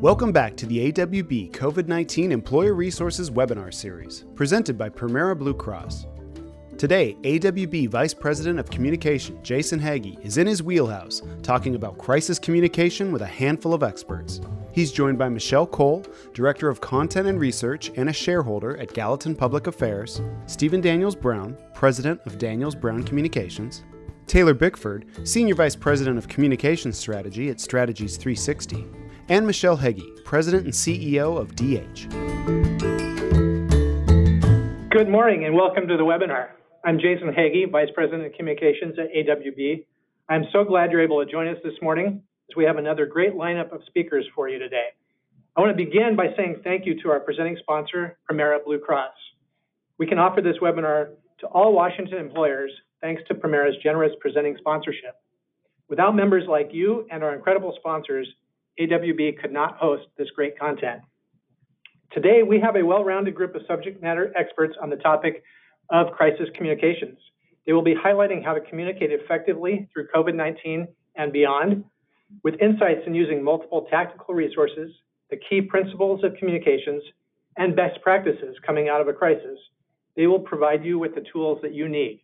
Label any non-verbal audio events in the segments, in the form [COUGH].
Welcome back to the AWB COVID 19 Employer Resources webinar series, presented by Premera Blue Cross. Today, AWB Vice President of Communication Jason Hagey is in his wheelhouse talking about crisis communication with a handful of experts. He's joined by Michelle Cole, Director of Content and Research and a shareholder at Gallatin Public Affairs, Stephen Daniels Brown, President of Daniels Brown Communications, Taylor Bickford, Senior Vice President of Communications Strategy at Strategies 360, and Michelle Hege, President and CEO of DH. Good morning and welcome to the webinar. I'm Jason Hagey, Vice President of Communications at AWB. I'm so glad you're able to join us this morning as we have another great lineup of speakers for you today. I want to begin by saying thank you to our presenting sponsor, Premera Blue Cross. We can offer this webinar to all Washington employers thanks to Premera's generous presenting sponsorship. Without members like you and our incredible sponsors, AWB could not host this great content. Today, we have a well-rounded group of subject matter experts on the topic of crisis communications. They will be highlighting how to communicate effectively through COVID-19 and beyond, with insights in using multiple tactical resources, the key principles of communications, and best practices coming out of a crisis. They will provide you with the tools that you need.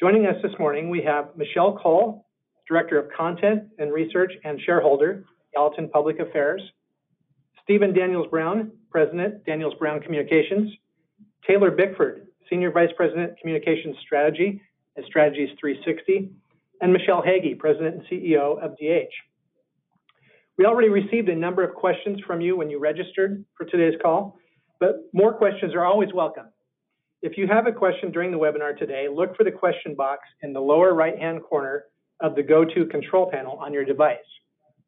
Joining us this morning, we have Michelle Cole, Director of Content and Research and Shareholder, Gallatin Public Affairs, Stephen Daniels Brown, President, Daniels Brown Communications, Taylor Bickford, Senior Vice President, Communications Strategy at Strategies 360, and Michelle Hege, President and CEO of DH. We already received a number of questions from you when you registered for today's call, but more questions are always welcome. If you have a question during the webinar today, look for the question box in the lower right-hand corner of the GoTo control panel on your device.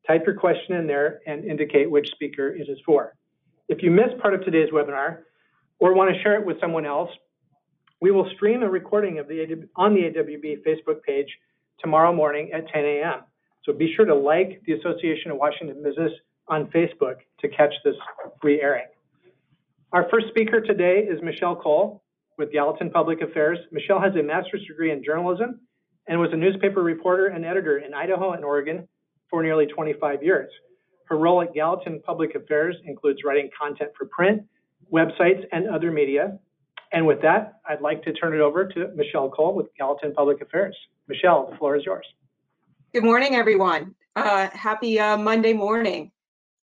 Type your question in there and indicate which speaker it is for. If you missed part of today's webinar or want to share it with someone else, we will stream a recording of the on the AWB Facebook page tomorrow morning at 10 a.m. So be sure to like the Association of Washington Business on Facebook to catch this free airing. Our first speaker today is Michelle Cole with Gallatin Public Affairs. Michelle has a master's degree in journalism and was a newspaper reporter and editor in Idaho and Oregon for nearly 25 years. Her role at Gallatin Public Affairs includes writing content for print, websites, and other media. And with that, I'd like to turn it over to Michelle Cole with Gallatin Public Affairs. Michelle, the floor is yours. Good morning, everyone. Uh, happy uh, Monday morning.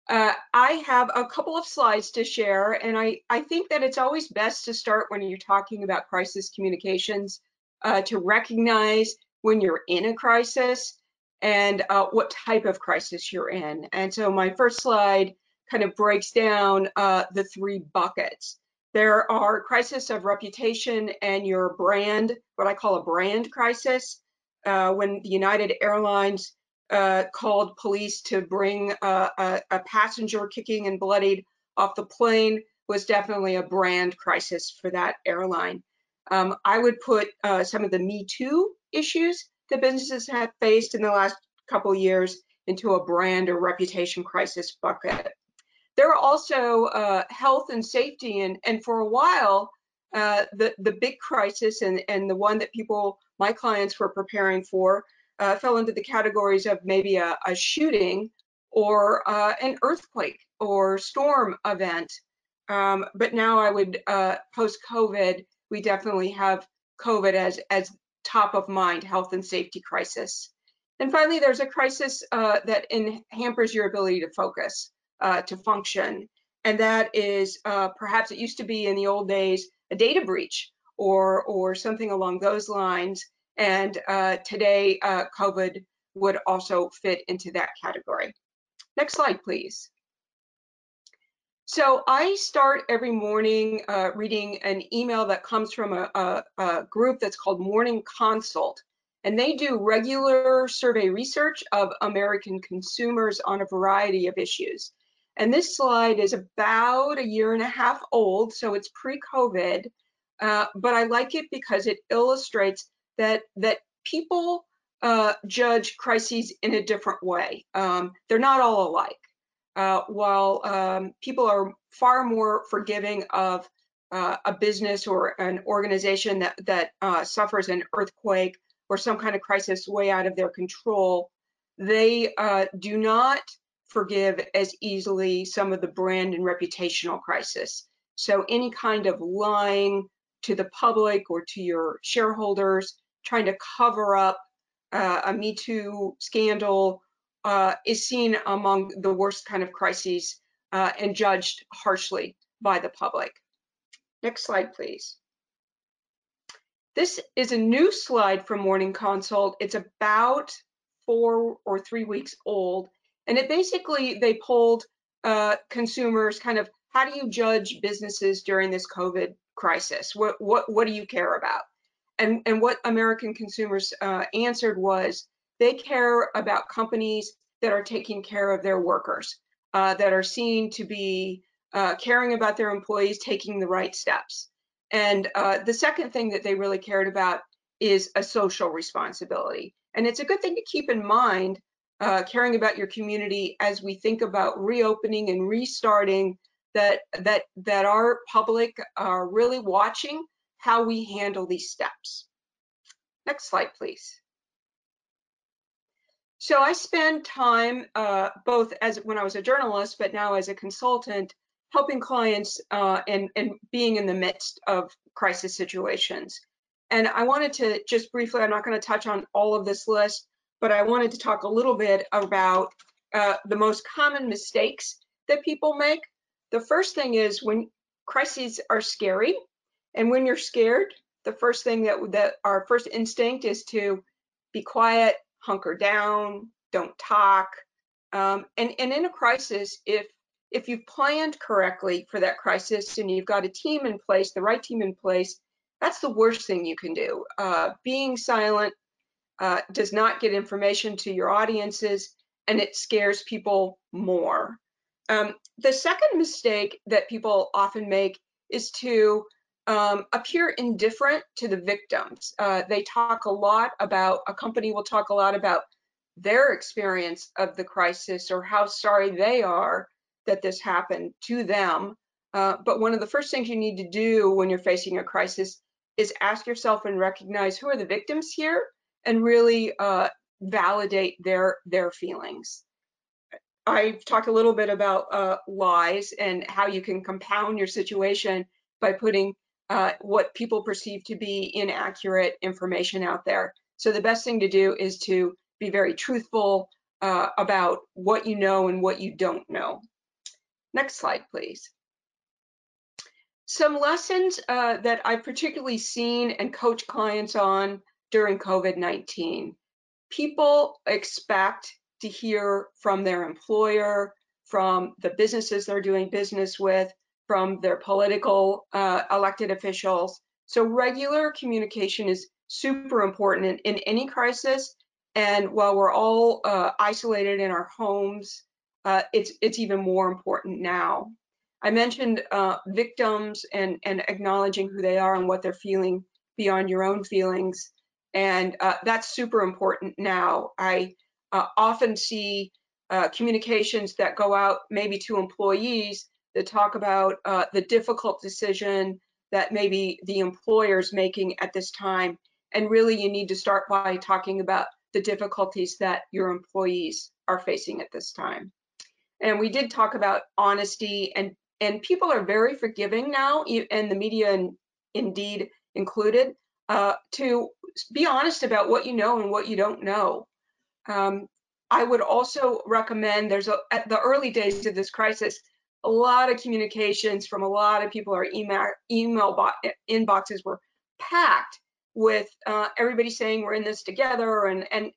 Uh, I have a couple of slides to share, and I, I think that it's always best to start when you're talking about crisis communications uh, to recognize when you're in a crisis and uh, what type of crisis you're in. And so my first slide kind of breaks down uh, the three buckets. There are crisis of reputation and your brand, what I call a brand crisis. Uh, when the United Airlines uh, called police to bring uh, a, a, passenger kicking and bloodied off the plane was definitely a brand crisis for that airline. Um, I would put uh, some of the Me Too issues that businesses have faced in the last couple years into a brand or reputation crisis bucket. There are also uh, health and safety, and, and for a while, uh, the, the big crisis and, and the one that people, my clients were preparing for, uh, fell into the categories of maybe a, a shooting or uh, an earthquake or storm event. Um, but now I would, uh, post-COVID, we definitely have COVID as, as top of mind health and safety crisis. And finally, there's a crisis uh, that in, hampers your ability to focus uh, to function. And that is uh, perhaps it used to be in the old days a data breach or, or something along those lines. And uh, today, uh, COVID would also fit into that category. Next slide, please. So I start every morning uh, reading an email that comes from a, a, a, group that's called Morning Consult. And they do regular survey research of American consumers on a variety of issues. And this slide is about a year and a half old, so it's pre-COVID, uh, but I like it because it illustrates that, that people uh, judge crises in a different way. Um, they're not all alike. Uh, while um, people are far more forgiving of uh, a business or an organization that, that uh, suffers an earthquake or some kind of crisis way out of their control, they uh, do not forgive as easily some of the brand and reputational crisis. So any kind of lying to the public or to your shareholders, trying to cover up uh, a Me Too scandal uh, is seen among the worst kind of crises uh, and judged harshly by the public. Next slide, please. This is a new slide from Morning Consult. It's about four or three weeks old, and it basically, they polled uh, consumers kind of, how do you judge businesses during this COVID crisis? What, what, what do you care about? And, and what American consumers uh, answered was they care about companies that are taking care of their workers, uh, that are seen to be uh, caring about their employees, taking the right steps. And uh, the second thing that they really cared about is a social responsibility. And it's a good thing to keep in mind, uh, caring about your community as we think about reopening and restarting, that, that, that our public are really watching how we handle these steps. Next slide, please. So I spend time uh, both as when I was a journalist, but now as a consultant, helping clients uh, and, and being in the midst of crisis situations. And I wanted to just briefly, I'm not going to touch on all of this list, but I wanted to talk a little bit about uh, the most common mistakes that people make. The first thing is when crises are scary, and when you're scared, the first thing that, that our first instinct is to be quiet, hunker down, don't talk. Um, and, and in a crisis, if if you've planned correctly for that crisis and you've got a team in place, the right team in place, that's the worst thing you can do. Uh, being silent uh, does not get information to your audiences and it scares people more. Um, the second mistake that people often make is to um, appear indifferent to the victims. Uh, they talk a lot about, a company will talk a lot about their experience of the crisis or how sorry they are that this happened to them. Uh, but one of the first things you need to do when you're facing a crisis is ask yourself and recognize who are the victims here and really uh, validate their their feelings. I've talked a little bit about uh, lies and how you can compound your situation by putting uh, what people perceive to be inaccurate information out there. So the best thing to do is to be very truthful uh, about what you know and what you don't know. Next slide, please. Some lessons uh, that I've particularly seen and coach clients on during COVID-19. People expect to hear from their employer, from the businesses they're doing business with, from their political uh, elected officials. So regular communication is super important in, in any crisis. And while we're all uh, isolated in our homes, uh, it's it's even more important now. I mentioned uh, victims and and acknowledging who they are and what they're feeling beyond your own feelings, and uh, that's super important now. I uh, often see communications that go out maybe to employees that talk about uh, the difficult decision that maybe the employer's making at this time, and really you need to start by talking about the difficulties that your employees are facing at this time. And we did talk about honesty and and people are very forgiving now, and the media and indeed included, uh, to be honest about what you know and what you don't know. Um, I would also recommend there's a, at the early days of this crisis, a lot of communications from a lot of people. Our email email inboxes were packed with uh, everybody saying we're in this together and and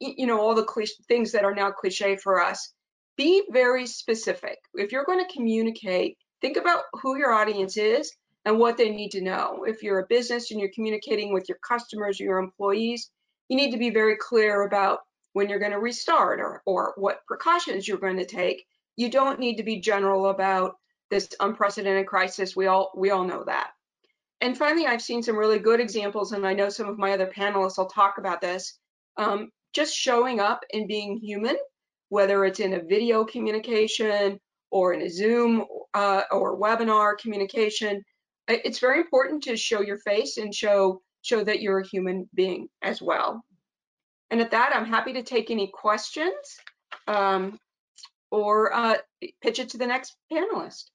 you know all the things that are now cliche for us be very specific. If you're going to communicate, think about who your audience is and what they need to know. If you're a business and you're communicating with your customers or your employees, you need to be very clear about when you're going to restart or, or what precautions you're going to take. You don't need to be general about this unprecedented crisis. We all we all know that. And finally, I've seen some really good examples, and I know some of my other panelists will talk about this. Um, just showing up and being human whether it's in a video communication or in a Zoom uh, or webinar communication, it's very important to show your face and show show that you're a human being as well. And at that, I'm happy to take any questions. Um, or uh, pitch it to the next panelist.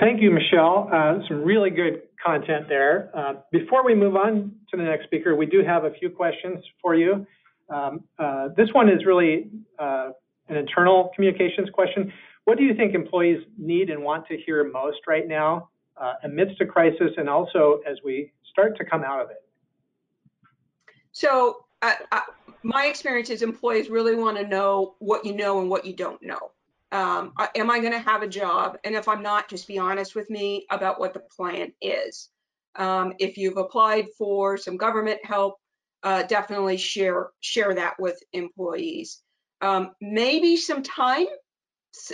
Thank you, Michelle. Uh, some really good content there. Uh, before we move on to the next speaker, we do have a few questions for you. Um, uh, this one is really uh, an internal communications question. What do you think employees need and want to hear most right now uh, amidst a crisis and also as we start to come out of it? So my experience is employees really want to know what you know and what you don't know. Um, am I going to have a job? And if I'm not, just be honest with me about what the plan is. Um, if you've applied for some government help, uh, definitely share share that with employees. Um, maybe some time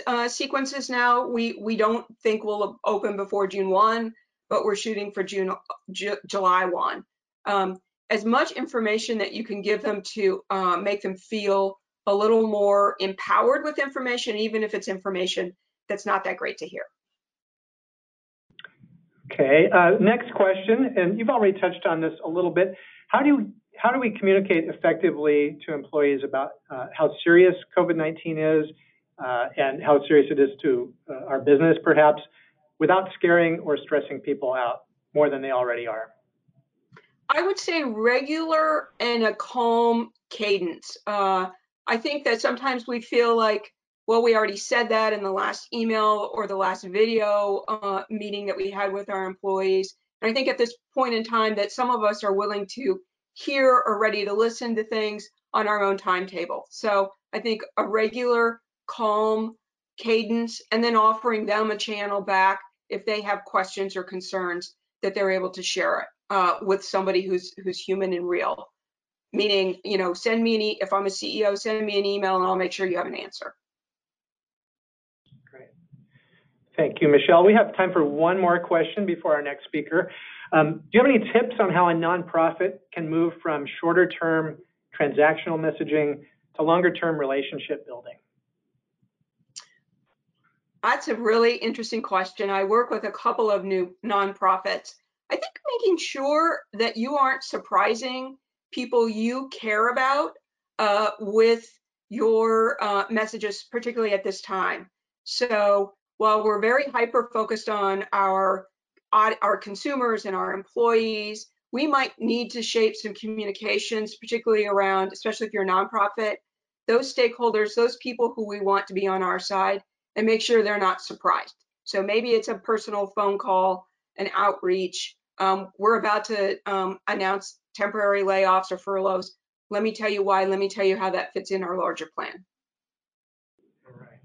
uh, sequences now. We we don't think will open before June 1, but we're shooting for June July 1. Um, as much information that you can give them to uh, make them feel a little more empowered with information, even if it's information that's not that great to hear. Okay, uh, next question, and you've already touched on this a little bit. How do you how do we communicate effectively to employees about uh, how serious COVID-19 is uh, and how serious it is to uh, our business, perhaps, without scaring or stressing people out more than they already are? I would say regular and a calm cadence. Uh, I think that sometimes we feel like, well, we already said that in the last email or the last video uh, meeting that we had with our employees. And I think at this point in time that some of us are willing to hear or ready to listen to things on our own timetable. So I think a regular, calm cadence, and then offering them a channel back if they have questions or concerns that they're able to share it uh, with somebody who's who's human and real. Meaning, you know, send me an e if I'm a CEO, send me an email and I'll make sure you have an answer. Great. Thank you, Michelle. We have time for one more question before our next speaker. Um, do you have any tips on how a nonprofit can move from shorter term transactional messaging to longer term relationship building? That's a really interesting question. I work with a couple of new nonprofits I think making sure that you aren't surprising people you care about uh, with your uh, messages, particularly at this time. So while we're very hyper focused on our our consumers and our employees, we might need to shape some communications, particularly around, especially if you're a nonprofit, those stakeholders, those people who we want to be on our side, and make sure they're not surprised. So maybe it's a personal phone call, an outreach, um, we're about to um, announce temporary layoffs or furloughs. Let me tell you why. Let me tell you how that fits in our larger plan. All right.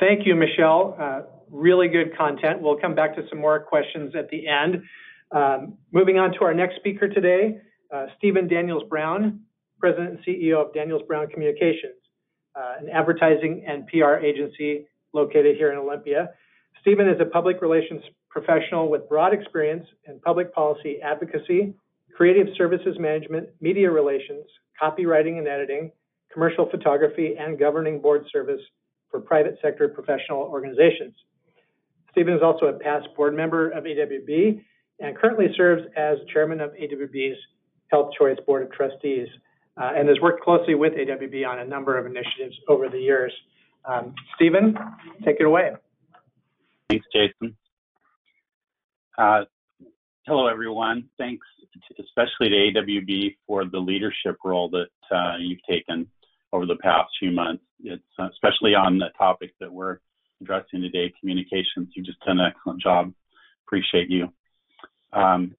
Thank you, Michelle. Uh, really good content. We'll come back to some more questions at the end. Um, moving on to our next speaker today, uh, Stephen Daniels Brown, President and CEO of Daniels Brown Communications, uh, an advertising and PR agency located here in Olympia. Stephen is a public relations professional with broad experience in public policy advocacy, creative services management, media relations, copywriting and editing, commercial photography, and governing board service for private sector professional organizations. Stephen is also a past board member of AWB and currently serves as chairman of AWB's Health Choice Board of Trustees uh, and has worked closely with AWB on a number of initiatives over the years. Um, Stephen, take it away. Thanks, Jason. Uh, hello, everyone. Thanks especially to AWB for the leadership role that uh, you've taken over the past few months. It's uh, especially on the topic that we're addressing today, communications. You've just done an excellent job. Appreciate you. Um,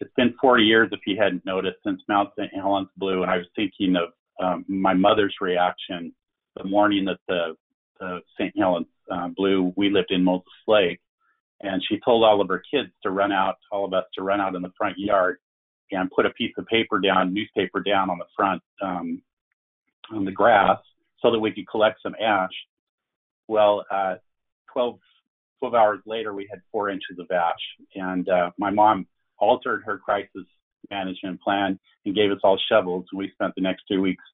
it's been 40 years, if you hadn't noticed, since Mount St. Helens blew, and I was thinking of um, my mother's reaction the morning that the, the St. Helens uh, blew. We lived in Moses Lake, and she told all of her kids to run out, all of us to run out in the front yard and put a piece of paper down, newspaper down on the front um, on the grass so that we could collect some ash. Well, uh, 12, 12 hours later, we had four inches of ash, and uh, my mom altered her crisis management plan and gave us all shovels. And we spent the next two weeks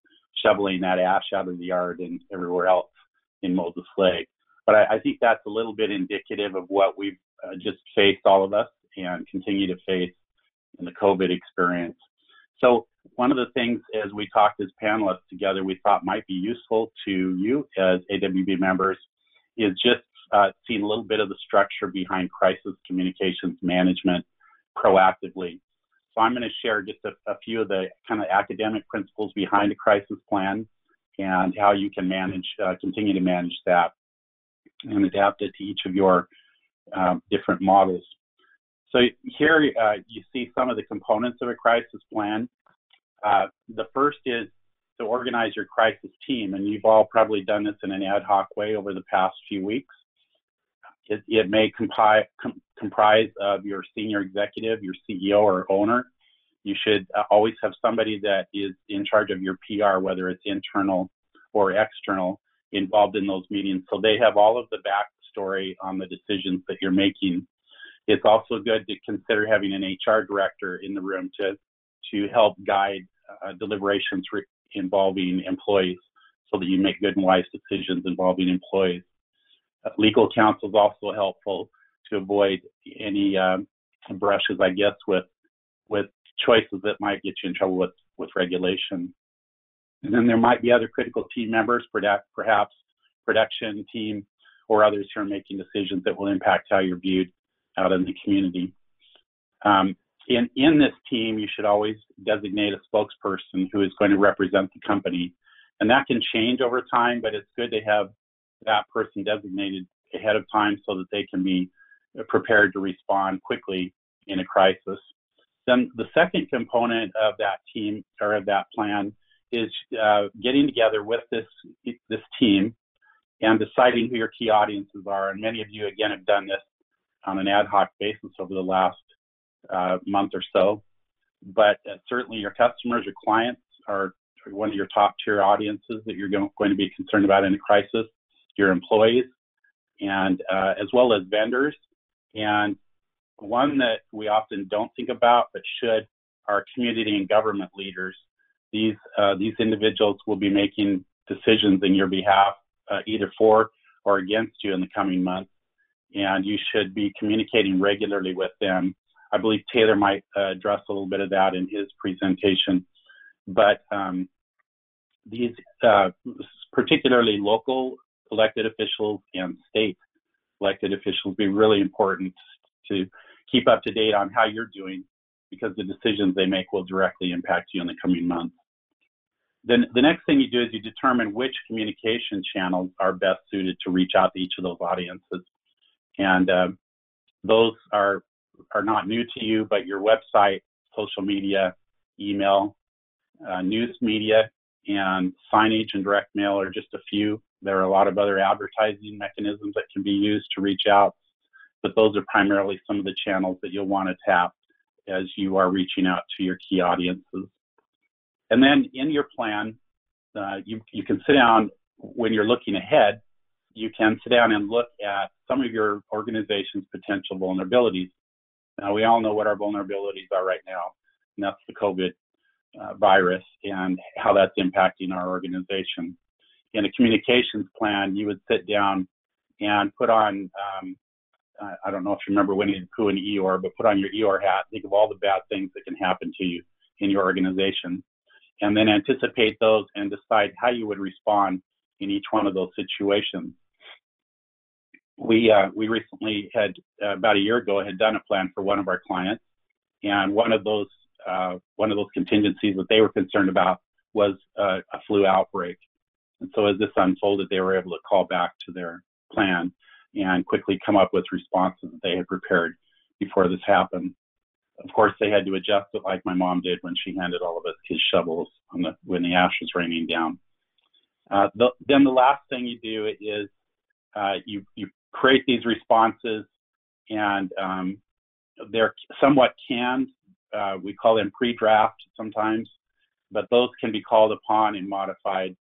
shoveling that ash out of the yard and everywhere else in Moses Lake. But I, I think that's a little bit indicative of what we've uh, just faced, all of us, and continue to face in the COVID experience. So one of the things as we talked as panelists together, we thought might be useful to you as AWB members is just uh, seeing a little bit of the structure behind crisis communications management proactively. So I'm going to share just a, a few of the kind of academic principles behind a crisis plan and how you can manage, uh, continue to manage that and adapt it to each of your um, different models. So here uh, you see some of the components of a crisis plan. Uh, the first is to organize your crisis team, and you've all probably done this in an ad hoc way over the past few weeks. It, it may compi- com- comprise of your senior executive, your CEO or owner. You should uh, always have somebody that is in charge of your PR, whether it's internal or external, involved in those meetings. So they have all of the backstory on the decisions that you're making. It's also good to consider having an HR director in the room to to help guide uh, deliberations re- involving employees so that you make good and wise decisions involving employees. Uh, legal counsel is also helpful to avoid any um, brushes, I guess, with with choices that might get you in trouble with with regulation. And then there might be other critical team members, perhaps production team or others who are making decisions that will impact how you're viewed out in the community. Um, in, in this team, you should always designate a spokesperson who is going to represent the company. And that can change over time, but it's good to have that person designated ahead of time so that they can be prepared to respond quickly in a crisis. Then the second component of that team or of that plan is uh, getting together with this this team and deciding who your key audiences are. And many of you again have done this on an ad hoc basis over the last uh, month or so. But uh, certainly your customers your clients are one of your top tier audiences that you're going to be concerned about in a crisis. Your employees, and uh, as well as vendors. And one that we often don't think about but should are community and government leaders. These uh, these individuals will be making decisions in your behalf, uh, either for or against you in the coming months, and you should be communicating regularly with them I believe Taylor might uh, address a little bit of that in his presentation. But um, these, uh, particularly local elected officials and state elected officials, be really important to keep up to date on how you're doing because the decisions they make will directly impact you in the coming months. Then the next thing you do is you determine which communication channels are best suited to reach out to each of those audiences. And uh, those are are not new to you, but your website, social media, email, uh, news media, and signage and direct mail are just a few. There are a lot of other advertising mechanisms that can be used to reach out, but those are primarily some of the channels that you'll want to tap as you are reaching out to your key audiences. And then in your plan, uh, you, you can sit down when you're looking ahead, you can sit down and look at some of your organization's potential vulnerabilities now, we all know what our vulnerabilities are right now, and that's the COVID uh, virus and how that's impacting our organization. In a communications plan, you would sit down and put on, um, I don't know if you remember Winnie the Pooh and Eeyore, but put on your Eeyore hat, think of all the bad things that can happen to you in your organization, and then anticipate those and decide how you would respond in each one of those situations we uh, we recently had uh, about a year ago had done a plan for one of our clients, and one of those uh, one of those contingencies that they were concerned about was uh, a flu outbreak. And so as this unfolded, they were able to call back to their plan and quickly come up with responses that they had prepared before this happened. Of course, they had to adjust it like my mom did when she handed all of us his shovels the, when the ash was raining down. Uh, the, then the last thing you do is uh, you, you create these responses, and um, they're somewhat canned. Uh, we call them pre-draft sometimes, but those can be called upon and modified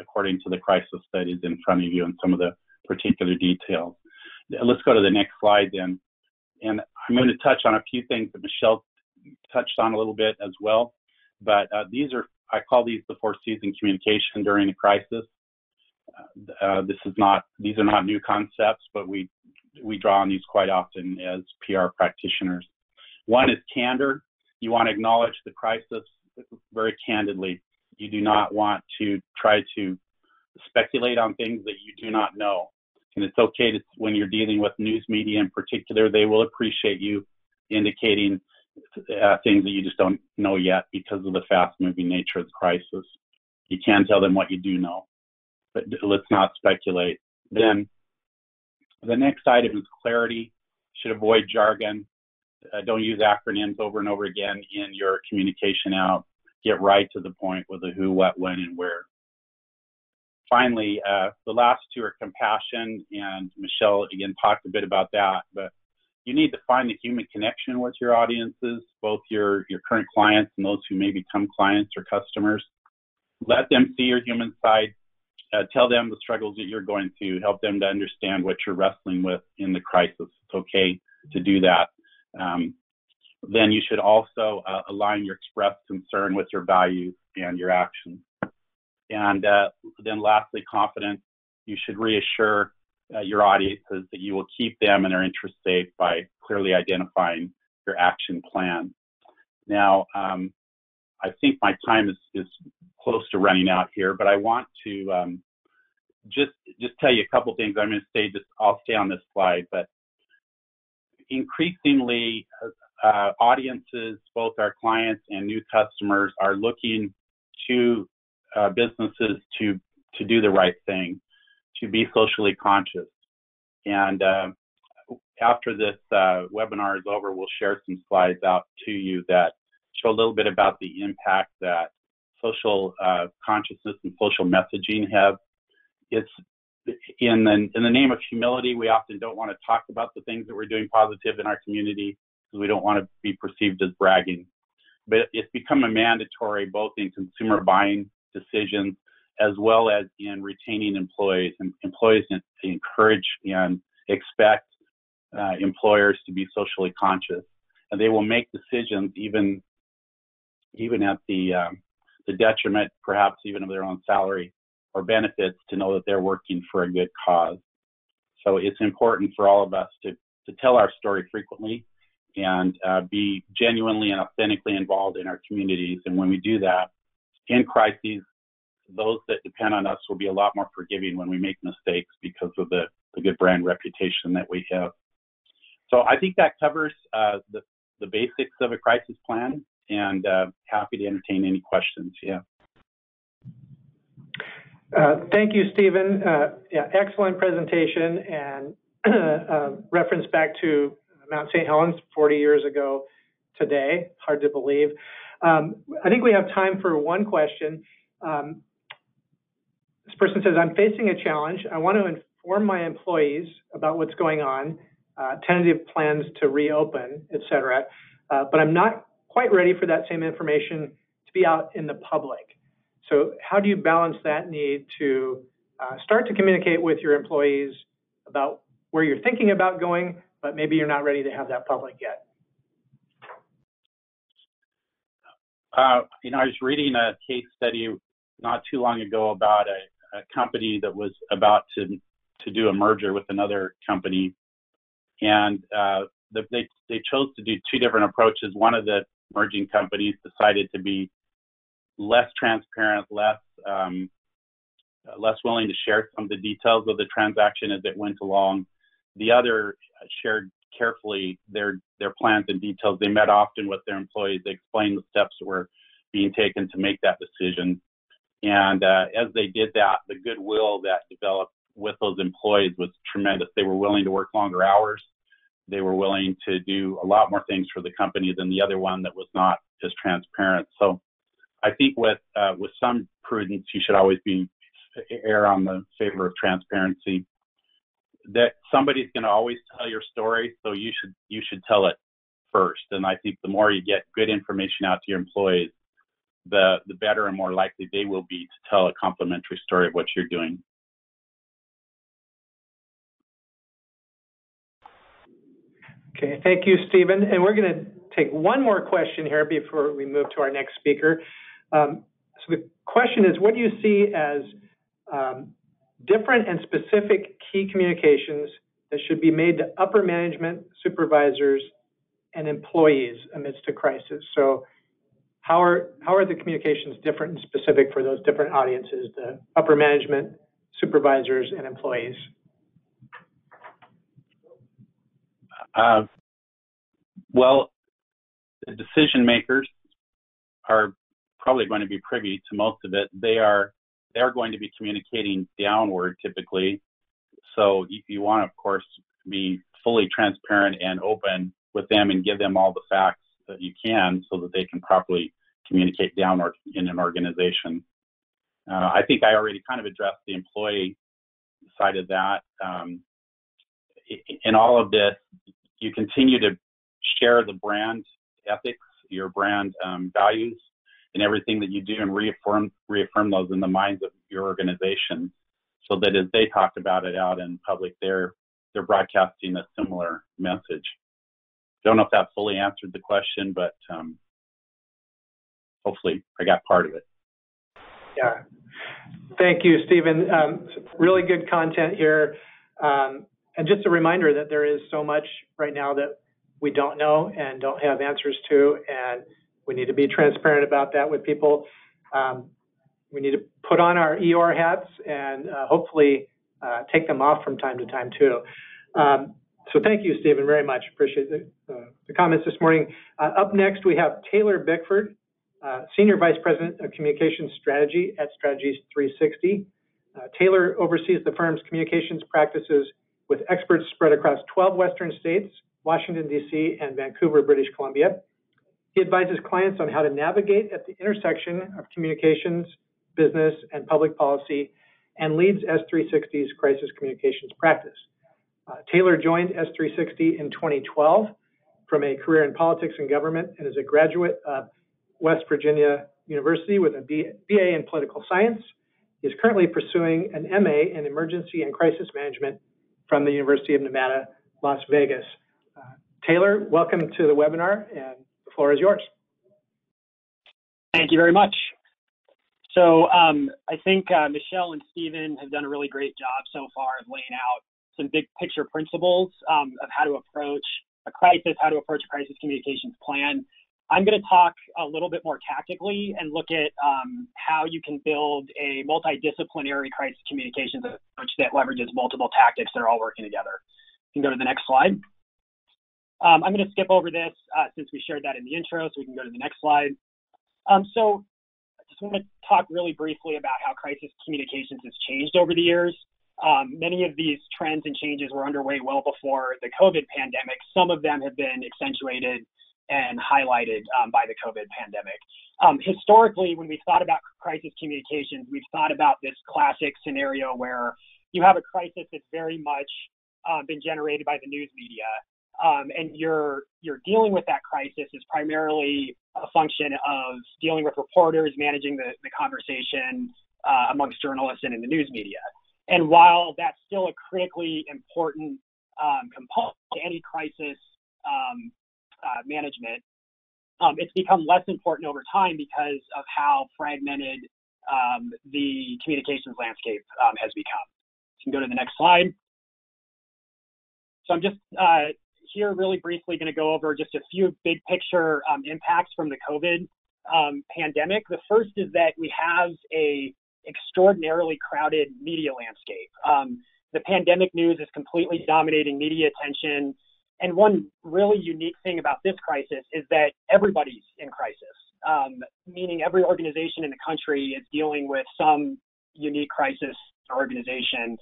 according to the crisis that is in front of you and some of the particular details. Let's go to the next slide then. And I'm going to touch on a few things that Michelle touched on a little bit as well. But uh, these are, I call these the four in communication during a crisis. Uh, this is not these are not new concepts, but we we draw on these quite often as PR practitioners. One is candor. You want to acknowledge the crisis very candidly. You do not want to try to speculate on things that you do not know. And it's okay to, when you're dealing with news media in particular, they will appreciate you indicating uh, things that you just don't know yet because of the fast moving nature of the crisis. You can tell them what you do know, but let's not speculate. Then the next item is clarity. Should avoid jargon. Uh, don't use acronyms over and over again in your communication out. Get right to the point with the who, what, when, and where. Finally, uh, the last two are compassion, and Michelle again talked a bit about that, but you need to find the human connection with your audiences, both your, your current clients and those who may become clients or customers. Let them see your human side. Uh, tell them the struggles that you're going through. Help them to understand what you're wrestling with in the crisis. It's okay to do that. Um, then you should also uh, align your expressed concern with your values and your actions. And uh, then lastly, confidence. You should reassure uh, your audiences that you will keep them and their interests safe by clearly identifying your action plan. Now, um, I think my time is, is close to running out here, but I want to um, just just tell you a couple things. I'm going to stay just I'll stay on this slide, but increasingly, uh, audiences, both our clients and new customers, are looking to uh, businesses to to do the right thing to be socially conscious. And uh, after this uh, webinar is over, we'll share some slides out to you that show a little bit about the impact that social uh, consciousness and social messaging have. It's in the, in the name of humility, we often don't want to talk about the things that we're doing positive in our community because we don't want to be perceived as bragging. But it's become a mandatory both in consumer buying decisions as well as in retaining employees. And employees encourage and expect uh, employers to be socially conscious, and they will make decisions even even at the um, the detriment, perhaps even of their own salary or benefits, to know that they're working for a good cause. So it's important for all of us to to tell our story frequently and uh, be genuinely and authentically involved in our communities. And when we do that in crises, those that depend on us will be a lot more forgiving when we make mistakes because of the, the good brand reputation that we have. So I think that covers uh, the, the basics of a crisis plan and uh, happy to entertain any questions. Yeah. Uh, thank you, Stephen. Uh, yeah, excellent presentation and [CLEARS THROAT] uh, reference back to Mount St. Helens 40 years ago today. Hard to believe. Um, I think we have time for one question. Um, this person says, I'm facing a challenge. I want to inform my employees about what's going on, uh, tentative plans to reopen, et cetera, uh, but I'm not quite ready for that same information to be out in the public. So how do you balance that need to uh, start to communicate with your employees about where you're thinking about going, but maybe you're not ready to have that public yet? Uh, you know, I was reading a case study not too long ago about a, a company that was about to to do a merger with another company, and uh, the, they they chose to do two different approaches. One of the merging companies decided to be less transparent, less um, less willing to share some of the details of the transaction as it went along. The other shared carefully their their plans and details. They met often with their employees. They explained the steps that were being taken to make that decision. And uh, as they did that, the goodwill that developed with those employees was tremendous. They were willing to work longer hours. They were willing to do a lot more things for the company than the other one that was not as transparent. So I think with uh, with some prudence, you should always be err on the favor of transparency. That somebody's going to always tell your story, so you should you should tell it first. And I think the more you get good information out to your employees, the the better and more likely they will be to tell a complimentary story of what you're doing. Okay, thank you, Stephen. And we're going to take one more question here before we move to our next speaker. Um, so the question is, what do you see as um, different and specific key communications that should be made to upper management, supervisors, and employees amidst a crisis? So how are, how are the communications different and specific for those different audiences, the upper management, supervisors, and employees? Uh, well, the decision makers are probably going to be privy to most of it. They are they're going to be communicating downward typically. So you, you want of course, be fully transparent and open with them and give them all the facts that you can so that they can properly communicate downward in an organization. Uh, I think I already kind of addressed the employee side of that. Um, in all of this, you continue to share the brand ethics, your brand um, values, and everything that you do, and reaffirm reaffirm those in the minds of your organization, so that as they talk about it out in public, they're they're broadcasting a similar message. Don't know if that fully answered the question, but um, hopefully I got part of it. Yeah. Thank you, Stephen. Um, really good content here. Um, and just a reminder that there is so much right now that we don't know and don't have answers to, and we need to be transparent about that with people. Um, we need to put on our Eeyore hats and uh, hopefully uh, take them off from time to time too. Um, so thank you, Stephen, very much. Appreciate the, uh, the comments this morning. Uh, up next, we have Taylor Bickford, uh, Senior Vice President of Communications Strategy at Strategies 360. Uh, Taylor oversees the firm's communications practices with experts spread across 12 Western states, Washington, D.C., and Vancouver, British Columbia. He advises clients on how to navigate at the intersection of communications, business, and public policy, and leads S360's crisis communications practice. Uh, Taylor joined S360 in 2012 from a career in politics and government and is a graduate of West Virginia University with a BA in political science. He is currently pursuing an MA in emergency and crisis management from the University of Nevada, Las Vegas. Uh, Taylor, welcome to the webinar, and floor is yours. Thank you very much. So um, I think uh, Michelle and Stephen have done a really great job so far of laying out some big picture principles um, of how to approach a crisis, how to approach a crisis communications plan. I'm going to talk a little bit more tactically and look at um, how you can build a multidisciplinary crisis communications approach that leverages multiple tactics that are all working together. You can go to the next slide. Um, I'm going to skip over this uh, since we shared that in the intro, so we can go to the next slide. Um, so I just want to talk really briefly about how crisis communications has changed over the years. Um, many of these trends and changes were underway well before the COVID pandemic. Some of them have been accentuated and highlighted um, by the COVID pandemic. Um, historically, when we've thought about crisis communications, we've thought about this classic scenario where you have a crisis that's very much uh, been generated by the news media, um, and you're you're dealing with that crisis is primarily a function of dealing with reporters, managing the, the conversation uh, amongst journalists and in the news media. And while that's still a critically important um, component to any crisis um, uh, management, um, it's become less important over time because of how fragmented um, the communications landscape um, has become. You can go to the next slide. So I'm just uh, here really briefly going to go over just a few big picture um, impacts from the COVID um, pandemic. The first is that we have a extraordinarily crowded media landscape. Um, the pandemic news is completely dominating media attention and one really unique thing about this crisis is that everybody's in crisis, um, meaning every organization in the country is dealing with some unique crisis organization,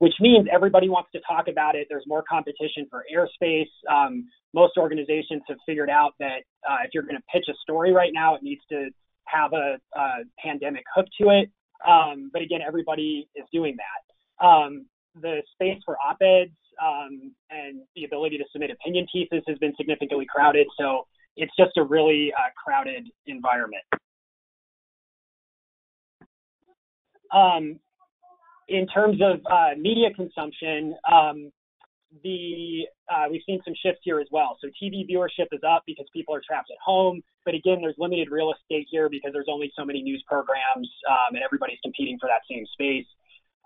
which means everybody wants to talk about it. There's more competition for airspace. Um, most organizations have figured out that uh, if you're going to pitch a story right now, it needs to have a, a pandemic hook to it. Um, but again, everybody is doing that. Um, the space for op-eds um, and the ability to submit opinion pieces has been significantly crowded. So it's just a really uh, crowded environment. Um, in terms of uh, media consumption, um, the uh, we've seen some shifts here as well. So TV viewership is up because people are trapped at home, but again, there's limited real estate here because there's only so many news programs, um, and everybody's competing for that same space.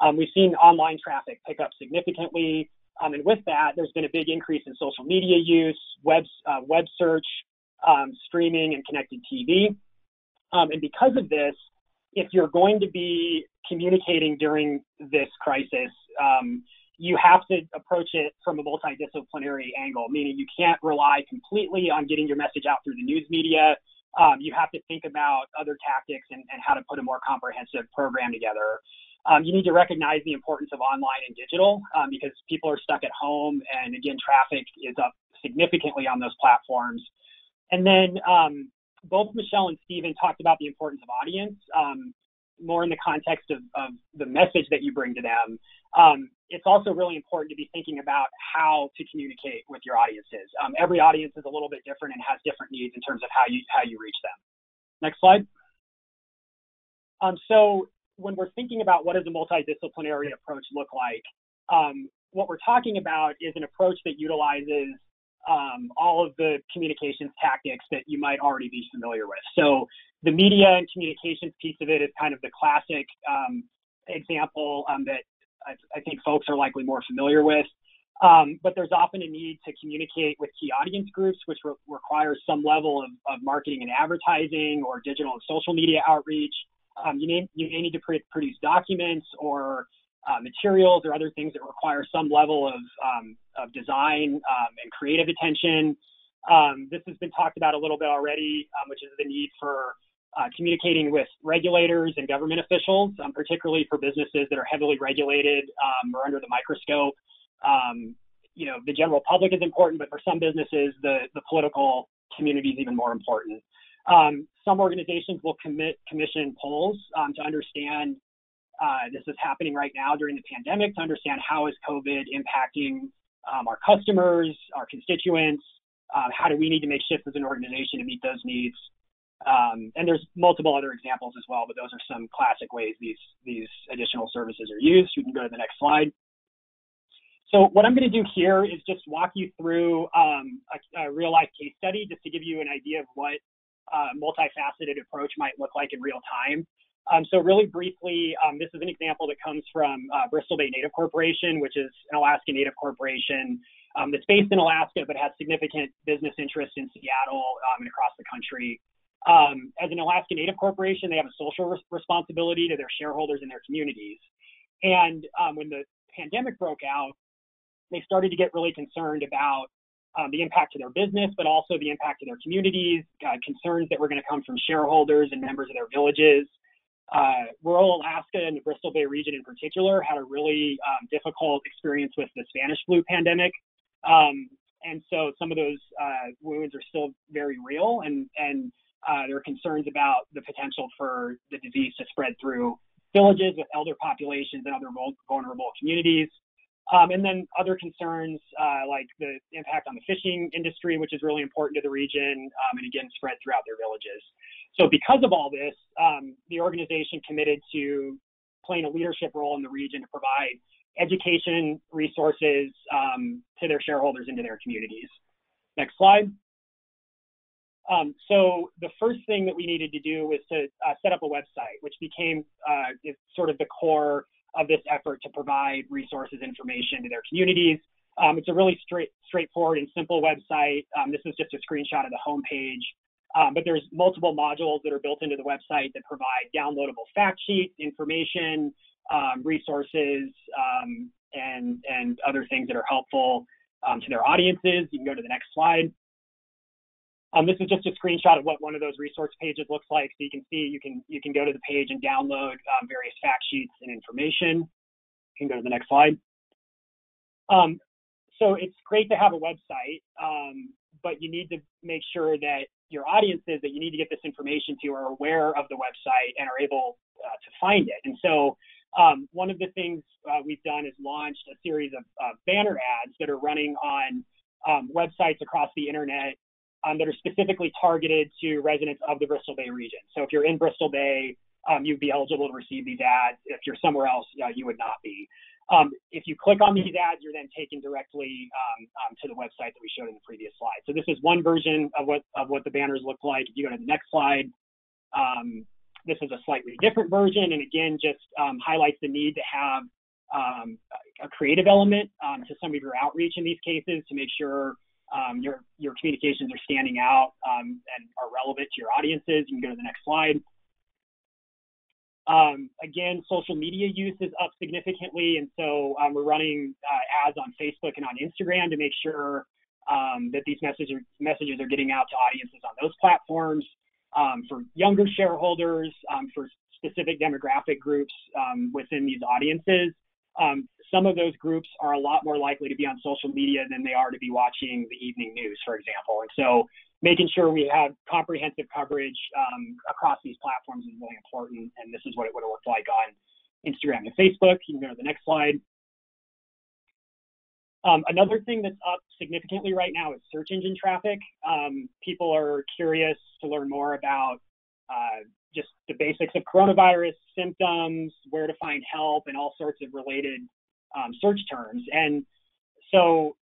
Um, we've seen online traffic pick up significantly. Um, and with that, there's been a big increase in social media use, web, uh, web search, um, streaming, and connected TV. Um, and because of this, if you're going to be communicating during this crisis, um, you have to approach it from a multidisciplinary angle, meaning you can't rely completely on getting your message out through the news media. Um, you have to think about other tactics and, and, how to put a more comprehensive program together. Um, you need to recognize the importance of online and digital um, because people are stuck at home, and again, traffic is up significantly on those platforms. And then um, both Michelle and Stephen talked about the importance of audience, um, more in the context of, of, the message that you bring to them. Um, it's also really important to be thinking about how to communicate with your audiences. Um, every audience is a little bit different and has different needs in terms of how you how you reach them. Next slide. Um, so when we're thinking about what does a multidisciplinary approach look like, um, what we're talking about is an approach that utilizes um, all of the communications tactics that you might already be familiar with. So the media and communications piece of it is kind of the classic um, example um, that I, I, think folks are likely more familiar with. Um, but there's often a need to communicate with key audience groups, which re- requires some level of, of, marketing and advertising or digital and social media outreach. Um, you, may, you may need to pre- produce documents or uh, materials or other things that require some level of, um, of design um, and creative attention. Um, this has been talked about a little bit already, um, which is the need for uh, communicating with regulators and government officials, um, particularly for businesses that are heavily regulated um, or under the microscope. you know, the general public is important, but for some businesses, the, the political community is even more important. some organizations will commit commission polls to understand uh, this is happening right now during the pandemic to understand how is COVID impacting um, our customers, our constituents. Uh, how do we need to make shifts as an organization to meet those needs? Um, and there's multiple other examples as well, but those are some classic ways these these additional services are used. You can go to the next slide. So what I'm going to do here is just walk you through um, a, a, real life case study just to give you an idea of what a uh, multifaceted approach might look like in real time. Um, so really briefly, um, this is an example that comes from uh, Bristol Bay Native Corporation, which is an Alaska Native corporation um, that's based in Alaska but has significant business interests in Seattle um, and across the country. Um, as an Alaska Native corporation, they have a social res- responsibility to their shareholders and their communities. And um, when the pandemic broke out, they started to get really concerned about um, the impact to their business, but also the impact to their communities, uh, concerns that were going to come from shareholders and members of their villages. Uh, rural Alaska and the Bristol Bay region in particular had a really um, difficult experience with the Spanish flu pandemic. Um, and so some of those uh, wounds are still very real, and, and uh, there are concerns about the potential for the disease to spread through villages with elder populations and other vulnerable communities. Um, and then other concerns uh, like the impact on the fishing industry, which is really important to the region, um, and again, spread throughout their villages. So, because of all this, um, the organization committed to playing a leadership role in the region to provide education resources um, to their shareholders and to their communities. Next slide. Um, so the first thing that we needed to do was to uh, set up a website, which became uh, sort of the core of this effort to provide resources, information to their communities. Um, it's a really straight, straightforward and simple website. Um, this is just a screenshot of the homepage. Um, but there's multiple modules that are built into the website that provide downloadable fact sheets, information, um, resources, um, and, and other things that are helpful um, to their audiences. You can go to the next slide. Um, this is just a screenshot of what one of those resource pages looks like. So you can see, you can, you can go to the page and download um, various fact sheets and information. You can go to the next slide. Um, so it's great to have a website, um, but you need to make sure that your audiences that you need to get this information to are aware of the website and are able uh, to find it. And so um, one of the things uh, we've done is launched a series of uh, banner ads that are running on um, websites across the internet um, that are specifically targeted to residents of the Bristol Bay region. So if you're in Bristol Bay, um, you'd be eligible to receive these ads. If you're somewhere else, uh, you would not be. Um, if you click on these ads, you're then taken directly um, um, to the website that we showed in the previous slide. So this is one version of what of what the banners look like. If you go to the next slide, um, this is a slightly different version, and again, just um, highlights the need to have um, a creative element to some of your outreach in these cases to make sure your your communications are standing out and are relevant to your audiences. You can go to the next slide. Um, again, social media use is up significantly, and so um, we're running uh, ads on Facebook and on Instagram to make sure um, that these messages messages are getting out to audiences on those platforms. Um, for younger shareholders, um, for specific demographic groups um, within these audiences, some of those groups are a lot more likely to be on social media than they are to be watching the evening news, for example. And so making sure we have comprehensive coverage um, across these platforms is really important. And this is what it would have looked like on Instagram and Facebook. You can go to the next slide. Um, another thing that's up significantly right now is search engine traffic. Um, people are curious to learn more about uh, just the basics of coronavirus, symptoms, where to find help, and all sorts of related um, search terms. And so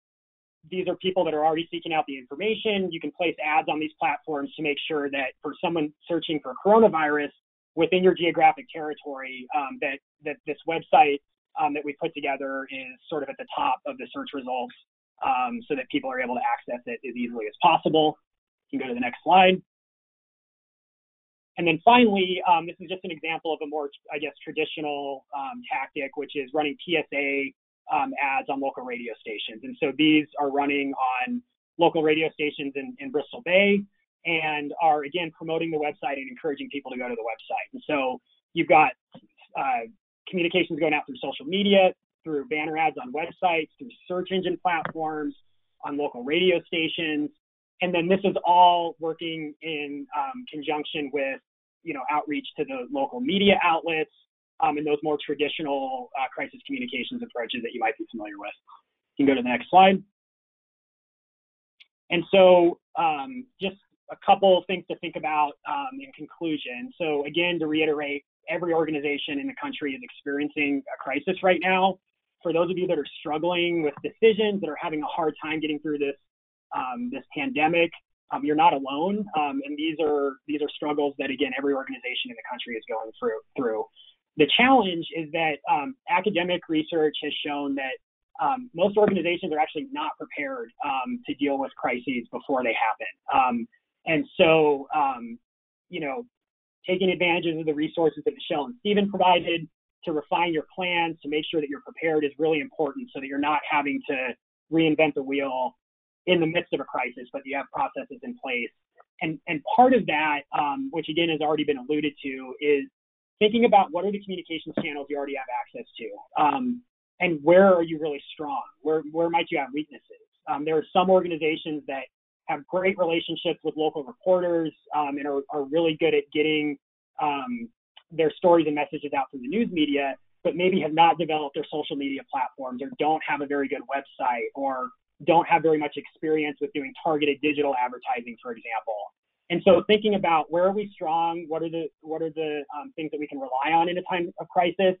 these are people that are already seeking out the information. You can place ads on these platforms to make sure that for someone searching for coronavirus within your geographic territory, um, that that this website um, that we put together is sort of at the top of the search results, um, so that people are able to access it as easily as possible. You can go to the next slide. And then finally, um, this is just an example of a more, I guess, traditional um, tactic, which is running PSA um, ads on local radio stations. And so these are running on local radio stations in, in Bristol Bay and are again promoting the website and encouraging people to go to the website. And so you've got uh, communications going out through social media, through banner ads on websites, through search engine platforms, on local radio stations. And then this is all working in um, conjunction with, you know, outreach to the local media outlets, um, and those more traditional uh, crisis communications approaches that you might be familiar with. You can go to the next slide. And so um, just a couple things to think about um, in conclusion. So again, to reiterate, every organization in the country is experiencing a crisis right now. For those of you that are struggling with decisions, that are having a hard time getting through this um, this pandemic, um, you're not alone. Um, and these are these are struggles that again every organization in the country is going through through. The challenge is that um, academic research has shown that um, most organizations are actually not prepared um, to deal with crises before they happen. Um, and so, you know, taking advantage of the resources that Michelle and Stephen provided to refine your plans to make sure that you're prepared is really important so that you're not having to reinvent the wheel in the midst of a crisis, but you have processes in place. And, and part of that, um, which again has already been alluded to, is thinking about what are the communications channels you already have access to, um, and where are you really strong? Where where might you have weaknesses? Um, there are some organizations that have great relationships with local reporters um, and are, are really good at getting um, their stories and messages out through the news media, but maybe have not developed their social media platforms or don't have a very good website or don't have very much experience with doing targeted digital advertising, for example. And so thinking about where are we strong, what are the what are the um, things that we can rely on in a time of crisis,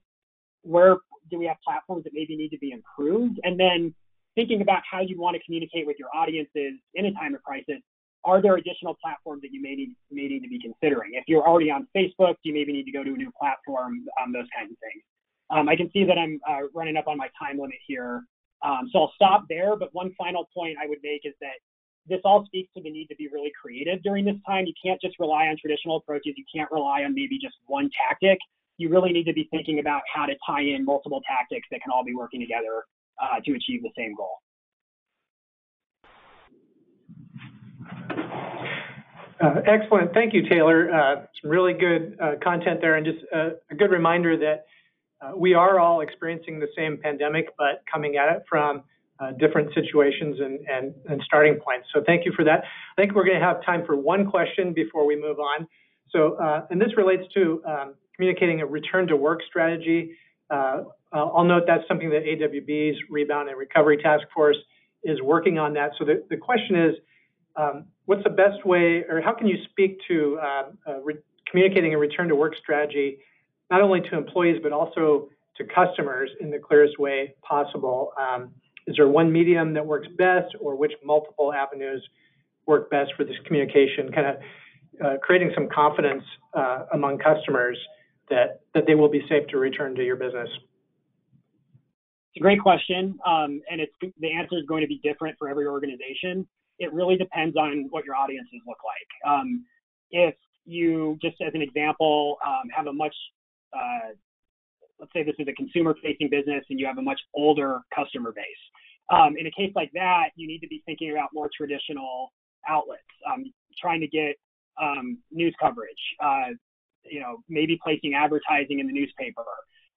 where do we have platforms that maybe need to be improved, and then thinking about how you want to communicate with your audiences in a time of crisis. Are there additional platforms that you may need may need to be considering? If you're already on Facebook, do you maybe need to go to a new platform? Um, those kinds of things. Um, I can see that I'm uh, running up on my time limit here, um, so I'll stop there. But one final point I would make is that this all speaks to the need to be really creative during this time. You can't just rely on traditional approaches. You can't rely on maybe just one tactic. You really need to be thinking about how to tie in multiple tactics that can all be working together uh, to achieve the same goal. Uh, excellent. Thank you, Taylor. Uh, some really good uh, content there, and just uh, a good reminder that uh, we are all experiencing the same pandemic, but coming at it from uh, different situations and, and, and starting points. So thank you for that. I think we're going to have time for one question before we move on. So, uh, and this relates to um, communicating a return to work strategy. Uh, I'll note that's something that AWB's Rebound and Recovery Task Force is working on that. So the, the question is, um, what's the best way, or how can you speak to uh, communicating a return to work strategy, not only to employees, but also to customers in the clearest way possible? Um, is there one medium that works best or which multiple avenues work best for this communication, kind of uh, creating some confidence uh, among customers that, that they will be safe to return to your business? It's a great question, um, and it's the answer is going to be different for every organization. It really depends on what your audiences look like. Um, if you, just as an example, um, have a much uh, let's say this is a consumer facing business and you have a much older customer base. Um, in a case like that, you need to be thinking about more traditional outlets, um, trying to get um, news coverage, uh, you know, maybe placing advertising in the newspaper,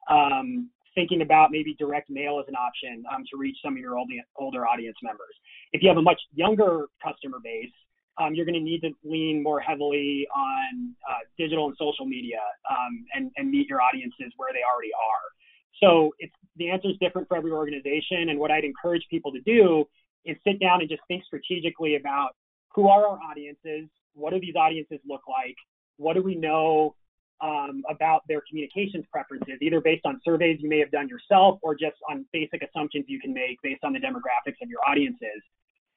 um, thinking about maybe direct mail as an option um, to reach some of your older audience members. If you have a much younger customer base, um, you're going to need to lean more heavily on uh, digital and social media um, and, and meet your audiences where they already are. So it's the answer is different for every organization. And what I'd encourage people to do is sit down and just think strategically about who are our audiences, what do these audiences look like, what do we know um, about their communications preferences, either based on surveys you may have done yourself or just on basic assumptions you can make based on the demographics of your audiences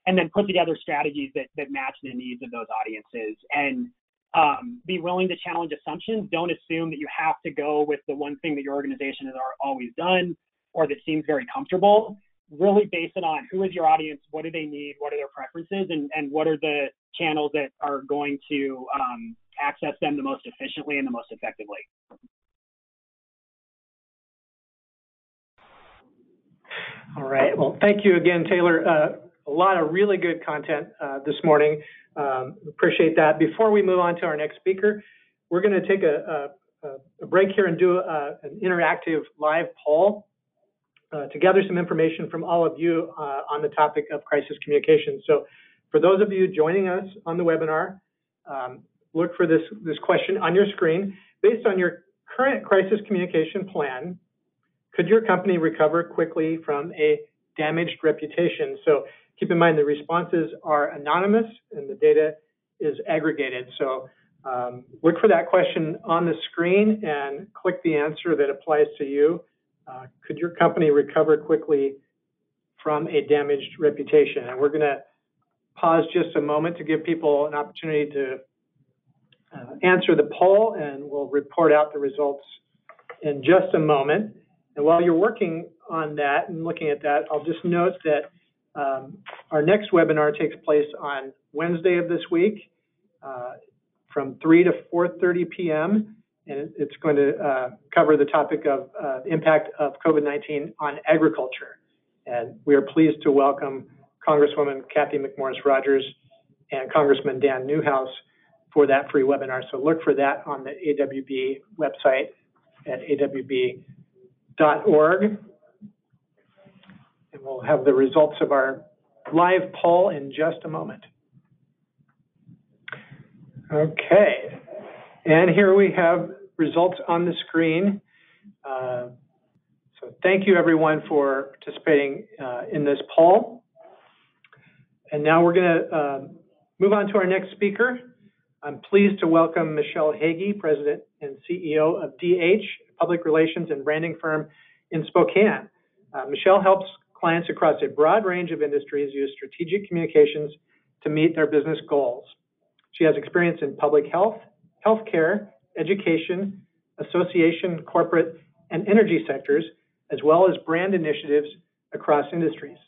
and then put together strategies that, that match the needs of those audiences and um, be willing to challenge assumptions. Don't assume that you have to go with the one thing that your organization has always done or that seems very comfortable. Really base it on who is your audience, what do they need, what are their preferences, and, and what are the channels that are going to um, access them the most efficiently and the most effectively. All right. Well, thank you again, Taylor. Uh, a lot of really good content uh, this morning. Um, appreciate that. Before we move on to our next speaker, we're going to take a, a, a, break here and do a, uh, an interactive live poll uh, to gather some information from all of you uh, on the topic of crisis communication. So for those of you joining us on the webinar, um, look for this, this question on your screen. Based on your current crisis communication plan, could your company recover quickly from a damaged reputation? So Keep in mind the responses are anonymous and the data is aggregated. So um, look for that question on the screen and click the answer that applies to you. Uh, could your company recover quickly from a damaged reputation? And we're going to pause just a moment to give people an opportunity to uh, answer the poll, and we'll report out the results in just a moment. And while you're working on that and looking at that, I'll just note that um, our next webinar takes place on Wednesday of this week uh, from 3 to 4.30 p.m. And it's going to uh, cover the topic of uh, impact of COVID-19 on agriculture. And we are pleased to welcome Congresswoman Cathy McMorris Rodgers and Congressman Dan Newhouse for that free webinar. So look for that on the AWB website at awb.org we'll have the results of our live poll in just a moment. Okay, and here we have results on the screen. Uh, so thank you everyone for participating uh, in this poll. And now we're going to uh, move on to our next speaker. I'm pleased to welcome Michelle Hege, President and CEO of DH, public relations and branding firm in Spokane. Uh, Michelle helps clients across a broad range of industries use strategic communications to meet their business goals. She has experience in public health, healthcare, education, association, corporate, and energy sectors, as well as brand initiatives across industries.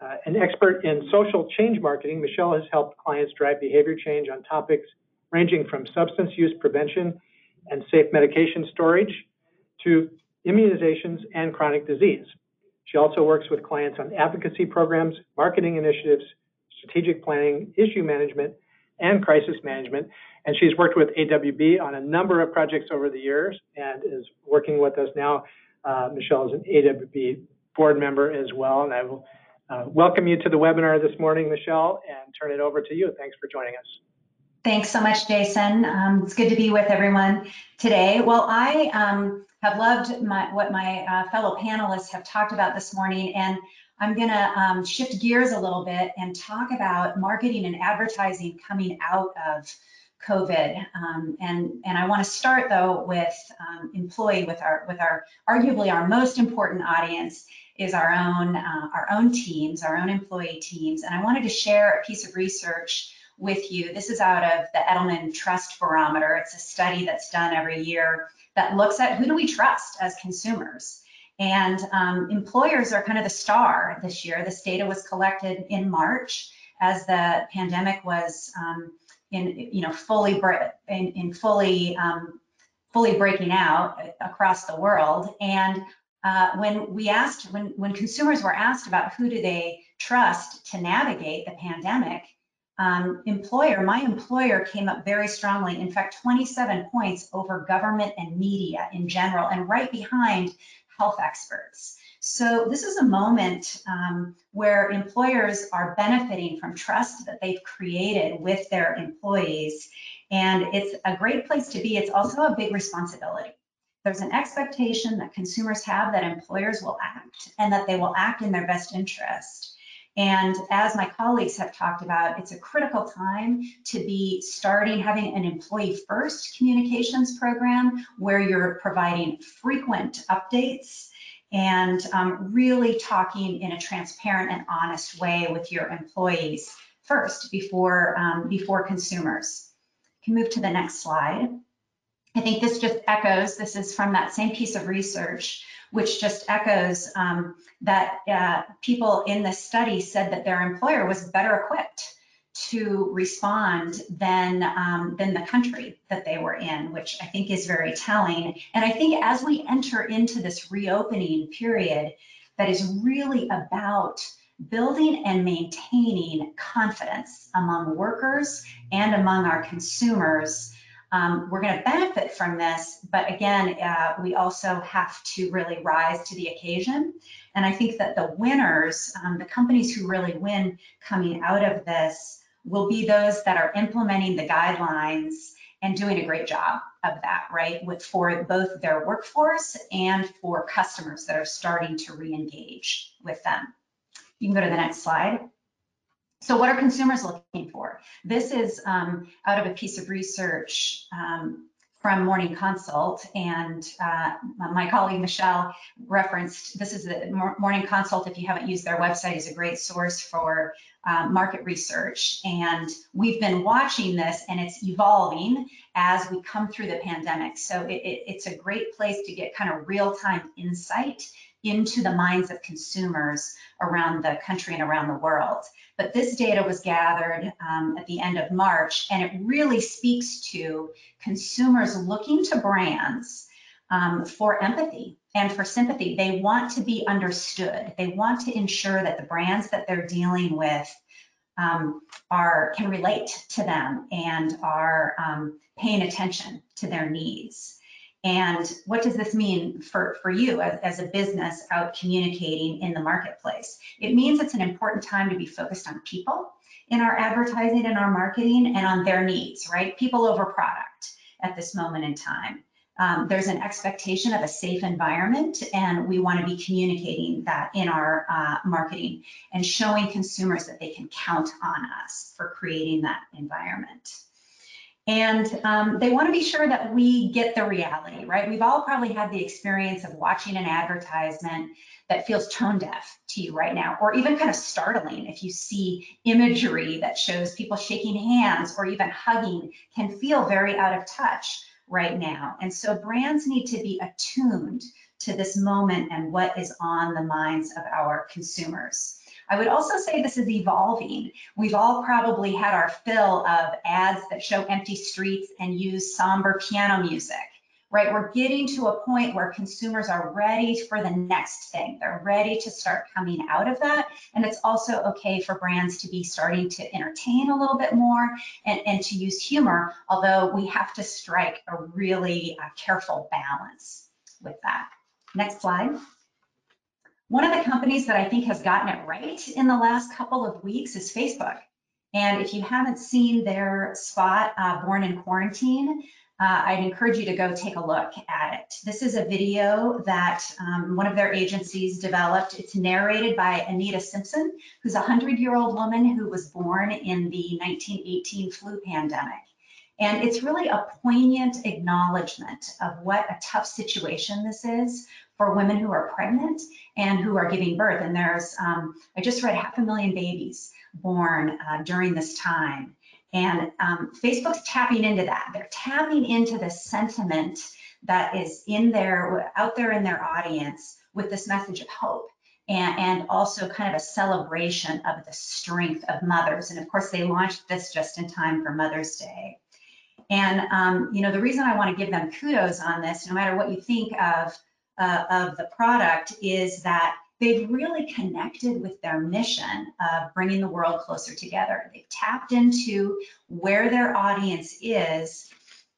Uh, an expert in social change marketing, Michelle has helped clients drive behavior change on topics ranging from substance use prevention and safe medication storage to immunizations and chronic disease. She also works with clients on advocacy programs, marketing initiatives, strategic planning, issue management, and crisis management. And she's worked with AWB on a number of projects over the years and is working with us now. Uh, Michelle is an AWB board member as well. And I will uh, welcome you to the webinar this morning, Michelle, and turn it over to you. Thanks for joining us. Thanks so much, Jason. Um, it's good to be with everyone today. Well, I um, have loved my, what my uh, fellow panelists have talked about this morning, and I'm going to um, shift gears a little bit and talk about marketing and advertising coming out of COVID. Um, and and I want to start though with um, employee, with our with our arguably our most important audience is our own uh, our own teams, our own employee teams. And I wanted to share a piece of research with you. This is out of the Edelman Trust Barometer. It's a study that's done every year that looks at who do we trust as consumers. And um, employers are kind of the star this year. This data was collected in March as the pandemic was um, in, you know, fully in, in fully um, fully breaking out across the world. And uh, when we asked, when, when consumers were asked about who do they trust to navigate the pandemic, um, employer, my employer came up very strongly. In fact, 27 points over government and media in general, and right behind health experts. So this is a moment um, where employers are benefiting from trust that they've created with their employees. And it's a great place to be. It's also a big responsibility. There's an expectation that consumers have that employers will act and that they will act in their best interest. And as my colleagues have talked about, it's a critical time to be starting having an employee first communications program where you're providing frequent updates and um, really talking in a transparent and honest way with your employees first before, um, before consumers. can move to the next slide. I think this just echoes, this is from that same piece of research, which just echoes um, that uh, people in this study said that their employer was better equipped to respond than um, than the country that they were in, which I think is very telling. And I think as we enter into this reopening period, that is really about building and maintaining confidence among workers and among our consumers. Um, we're going to benefit from this, but again, uh, we also have to really rise to the occasion. And I think that the winners, um, the companies who really win coming out of this, will be those that are implementing the guidelines and doing a great job of that, right? With for both their workforce and for customers that are starting to re-engage with them. You can go to the next slide. So what are consumers looking for? This is um, out of a piece of research um, from Morning Consult, and uh, my colleague Michelle referenced, this is the Morning Consult, if you haven't used their website, is a great source for uh, market research. And we've been watching this and it's evolving as we come through the pandemic. So it, it, it's a great place to get kind of real-time insight into the minds of consumers around the country and around the world. But this data was gathered um, at the end of March, and it really speaks to consumers looking to brands um, for empathy and for sympathy. They want to be understood. They want to ensure that the brands that they're dealing with um, are can relate to them and are um, paying attention to their needs. And what does this mean for, for you as, as a business out communicating in the marketplace? It means it's an important time to be focused on people in our advertising and our marketing and on their needs, right? People over product at this moment in time. Um, there's an expectation of a safe environment, and we want to be communicating that in our uh, marketing and showing consumers that they can count on us for creating that environment. And um, they want to be sure that we get the reality, right? We've all probably had the experience of watching an advertisement that feels tone deaf to you right now, or even kind of startling if you see imagery that shows people shaking hands or even hugging can feel very out of touch right now. And so brands need to be attuned to this moment and what is on the minds of our consumers. I would also say this is evolving. We've all probably had our fill of ads that show empty streets and use somber piano music, right? We're getting to a point where consumers are ready for the next thing. They're ready to start coming out of that. And it's also okay for brands to be starting to entertain a little bit more and, and to use humor, although we have to strike a really uh, careful balance with that. Next slide. One of the companies that I think has gotten it right in the last couple of weeks is Facebook. And if you haven't seen their spot, uh, Born in Quarantine, uh, I'd encourage you to go take a look at it. This is a video that um, one of their agencies developed. It's narrated by Anita Simpson, who's a 100-year-old woman who was born in the 1918 flu pandemic. And it's really a poignant acknowledgement of what a tough situation this is for women who are pregnant and who are giving birth. And there's, um, I just read half a million babies born uh, during this time. And um, Facebook's tapping into that. They're tapping into the sentiment that is in there, out there in their audience with this message of hope. And, and, also kind of a celebration of the strength of mothers. And of course, they launched this just in time for Mother's Day. And um, you know, the reason I want to give them kudos on this, no matter what you think of uh, of the product, is that they've really connected with their mission of bringing the world closer together. They've tapped into where their audience is.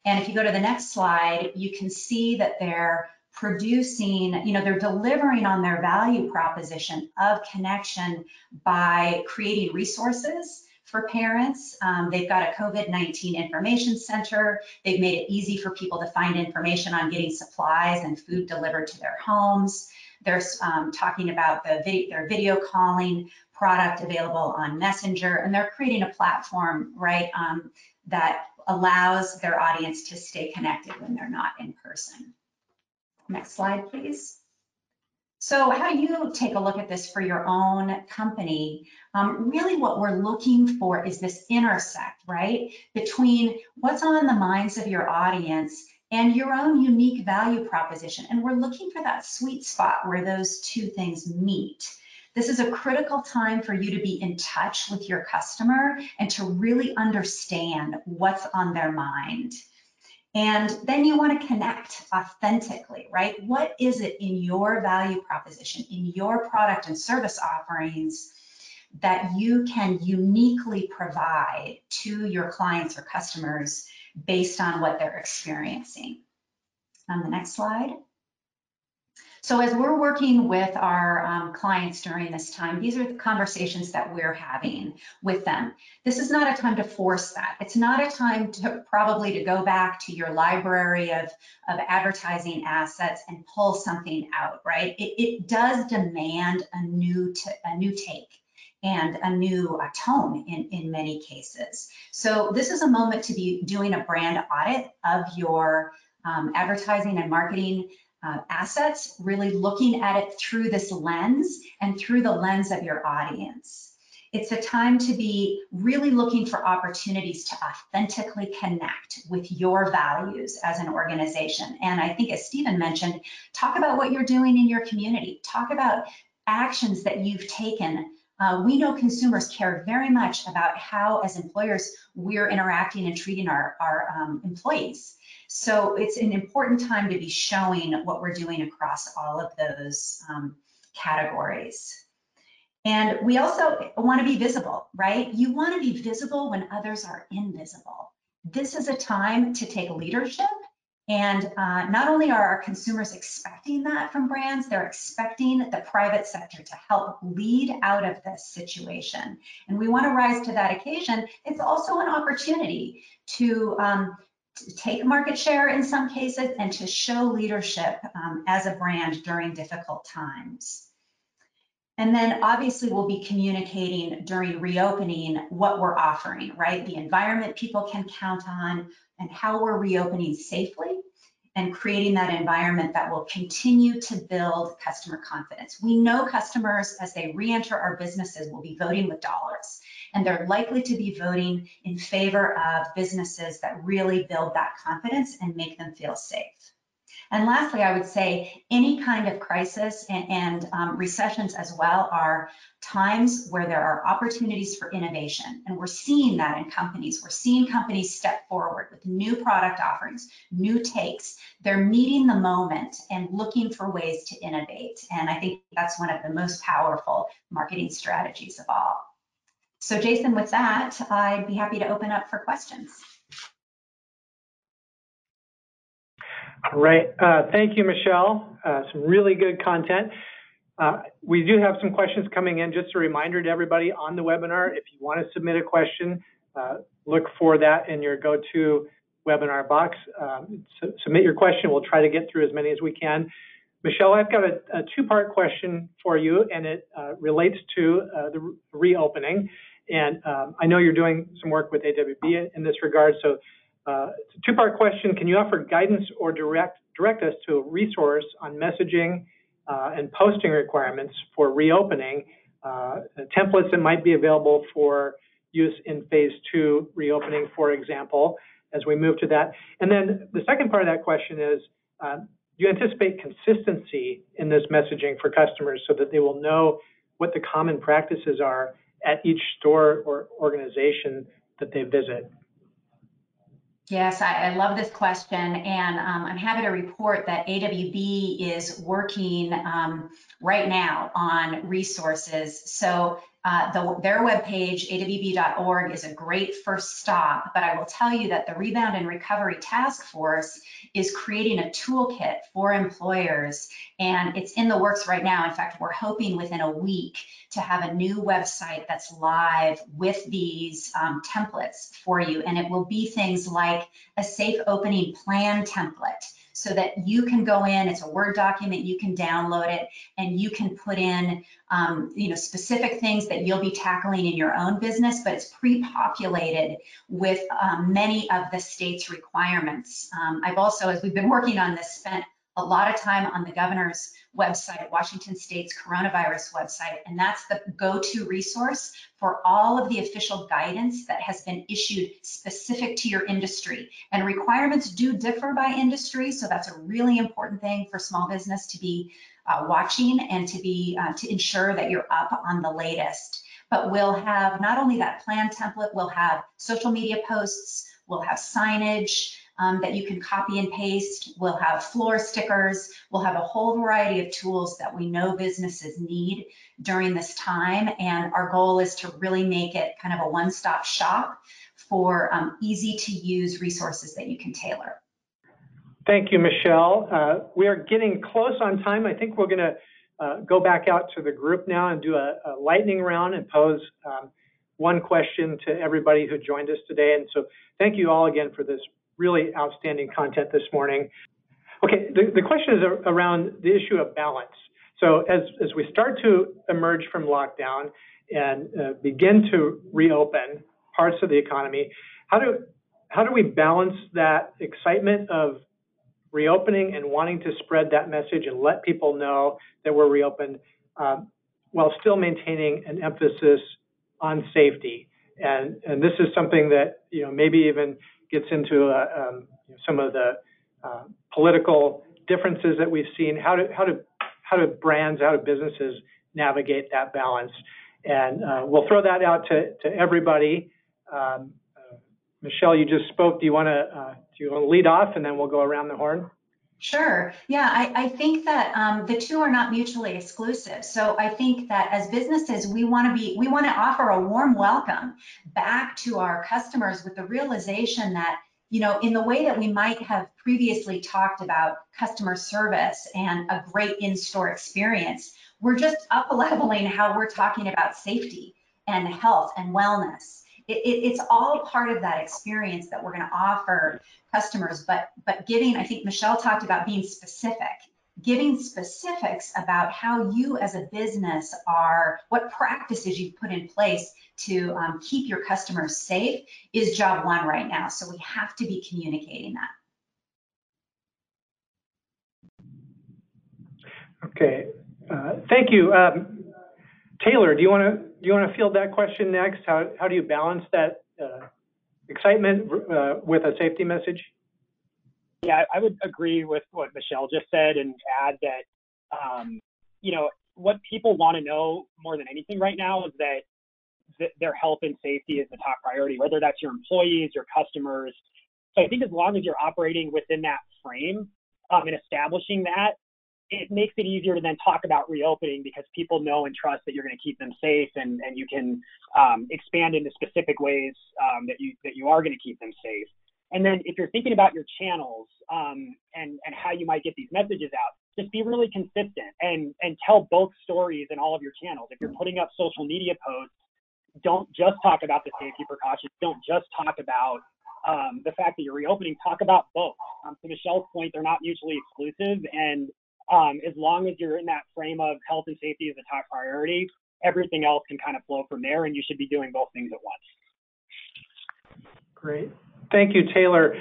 And if you go to the next slide, you can see that they're producing, you know, they're delivering on their value proposition of connection by creating resources for parents. Um, they've got a COVID-19 information center. They've made it easy for people to find information on getting supplies and food delivered to their homes. They're um, talking about the their video calling product available on Messenger, and they're creating a platform, right, um, that allows their audience to stay connected when they're not in person. Next slide, please. So how do you take a look at this for your own company? Um, really what we're looking for is this intersect, right? Between what's on the minds of your audience and your own unique value proposition. And we're looking for that sweet spot where those two things meet. This is a critical time for you to be in touch with your customer and to really understand what's on their mind. And then you want to connect authentically, right? What is it in your value proposition, in your product and service offerings that you can uniquely provide to your clients or customers based on what they're experiencing? On the next slide. So as we're working with our um, clients during this time, these are the conversations that we're having with them. This is not a time to force that. It's not a time to probably to go back to your library of, of advertising assets and pull something out, right? It, it does demand a new, a new take and a new uh, tone in, in many cases. So this is a moment to be doing a brand audit of your um, advertising and marketing uh, assets, really looking at it through this lens and through the lens of your audience. It's a time to be really looking for opportunities to authentically connect with your values as an organization. And I think as Stephen mentioned, talk about what you're doing in your community. Talk about actions that you've taken uh, we know consumers care very much about how, as employers, we're interacting and treating our, our um, employees. So it's an important time to be showing what we're doing across all of those um, categories. And we also want to be visible, right? You want to be visible when others are invisible. This is a time to take leadership. And uh, not only are our consumers expecting that from brands, they're expecting the private sector to help lead out of this situation. And we want to rise to that occasion. It's also an opportunity to um, to take market share in some cases and to show leadership um, as a brand during difficult times. And then obviously we'll be communicating during reopening what we're offering, right? The environment people can count on and how we're reopening safely and creating that environment that will continue to build customer confidence. We know customers as they re-enter our businesses will be voting with dollars and they're likely to be voting in favor of businesses that really build that confidence and make them feel safe. And lastly, I would say any kind of crisis and, and um, recessions as well are times where there are opportunities for innovation. And we're seeing that in companies. We're seeing companies step forward with new product offerings, new takes. They're meeting the moment and looking for ways to innovate. And I think that's one of the most powerful marketing strategies of all. So Jason, with that, I'd be happy to open up for questions. All right. Uh, thank you, Michelle. Uh, some really good content. Uh, we do have some questions coming in. Just a reminder to everybody on the webinar, if you want to submit a question, look for that in your go-to webinar box. Um, submit your question. We'll try to get through as many as we can. Michelle, I've got a, two-part question for you, and it relates to the reopening. And um, I know you're doing some work with AWB in this regard, so uh, it's a two-part question. Can you offer guidance or direct direct us to a resource on messaging uh, and posting requirements for reopening, uh, templates that might be available for use in phase two reopening, for example, as we move to that. And then the second part of that question is, uh, do you anticipate consistency in this messaging for customers so that they will know what the common practices are at each store or organization that they visit? Yes, I, I love this question, and um, I'm happy to report that AWB is working um, right now on resources. So uh, the, their webpage, awb.org, is a great first stop, but I will tell you that the Rebound and Recovery Task Force is creating a toolkit for employers, and it's in the works right now. In fact, we're hoping within a week to have a new website that's live with these um, templates for you, and it will be things like a safe opening plan template so that you can go in, it's a Word document, you can download it, and you can put in um, you know, specific things that you'll be tackling in your own business, but it's pre-populated with um, many of the state's requirements. Um, I've also, as we've been working on this, spent a lot of time on the governor's website, Washington State's coronavirus website, and that's the go-to resource for all of the official guidance that has been issued specific to your industry. And requirements do differ by industry, so that's a really important thing for small business to be uh, watching and to be uh, to ensure that you're up on the latest. But we'll have not only that plan template, we'll have social media posts, we'll have signage, um, that you can copy and paste. We'll have floor stickers. We'll have a whole variety of tools that we know businesses need during this time. And our goal is to really make it kind of a one-stop shop for um, easy to use resources that you can tailor. Thank you, Michelle. Uh, we are getting close on time. I think we're going to uh, go back out to the group now and do a, a lightning round and pose um, one question to everybody who joined us today. And so thank you all again for this really outstanding content this morning. Okay, the, the question is around the issue of balance. So as, as we start to emerge from lockdown and uh, begin to reopen parts of the economy, how do, how do we balance that excitement of reopening and wanting to spread that message and let people know that we're reopened um, while still maintaining an emphasis on safety? And, and this is something that, you know, maybe even gets into uh, um, some of the uh, political differences that we've seen. How do brands, how do businesses navigate that balance? And uh, we'll throw that out to to everybody. Um, Michelle, you just spoke. Do you want to lead off, and then we'll go around the horn? Sure. Yeah, I, I think that um, the two are not mutually exclusive. So I think that as businesses, we want to be, we want to offer a warm welcome back to our customers with the realization that, you know, in the way that we might have previously talked about customer service and a great in-store experience, we're just up leveling how we're talking about safety and health and wellness it, it, it's all part of that experience that we're going to offer customers. But but giving, I think Michelle talked about being specific, giving specifics about how you as a business are, what practices you've put in place to um, keep your customers safe is job one right now. So we have to be communicating that. Okay, uh, thank you. Um, Taylor, do you want to do you want to field that question next? How how do you balance that uh, excitement uh, with a safety message? Yeah, I would agree with what Michelle just said and add that um, you know what people want to know more than anything right now is that th- their health and safety is the top priority, whether that's your employees, your customers. So I think as long as you're operating within that frame um, and establishing that, it makes it easier to then talk about reopening because people know and trust that you're going to keep them safe and, and you can um, expand into specific ways um, that you that you are going to keep them safe. And then if you're thinking about your channels um, and and how you might get these messages out, just be really consistent and and tell both stories in all of your channels. If you're putting up social media posts, don't just talk about the safety precautions. Don't just talk about um, the fact that you're reopening. Talk about both. Um, to Michelle's point, they're not mutually exclusive, and um, as long as you're in that frame of health and safety as a top priority, everything else can kind of flow from there, and you should be doing both things at once. Great. Thank you, Taylor.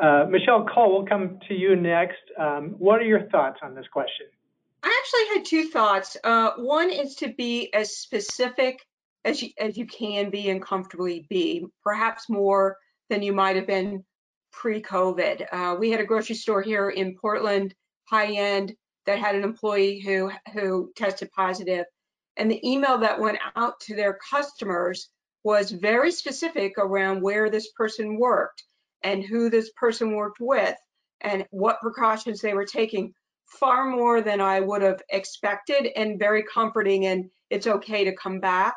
Uh, Michelle Cole, we'll come to you next. Um, what are your thoughts on this question? I actually had two thoughts. Uh, one is to be as specific as you, as you can be and comfortably be, perhaps more than you might have been pre-COVID. Uh, we had a grocery store here in Portland, high end, that had an employee who who tested positive and the email that went out to their customers was very specific around where this person worked and who this person worked with and what precautions they were taking far more than I would have expected and very comforting and it's okay to come back.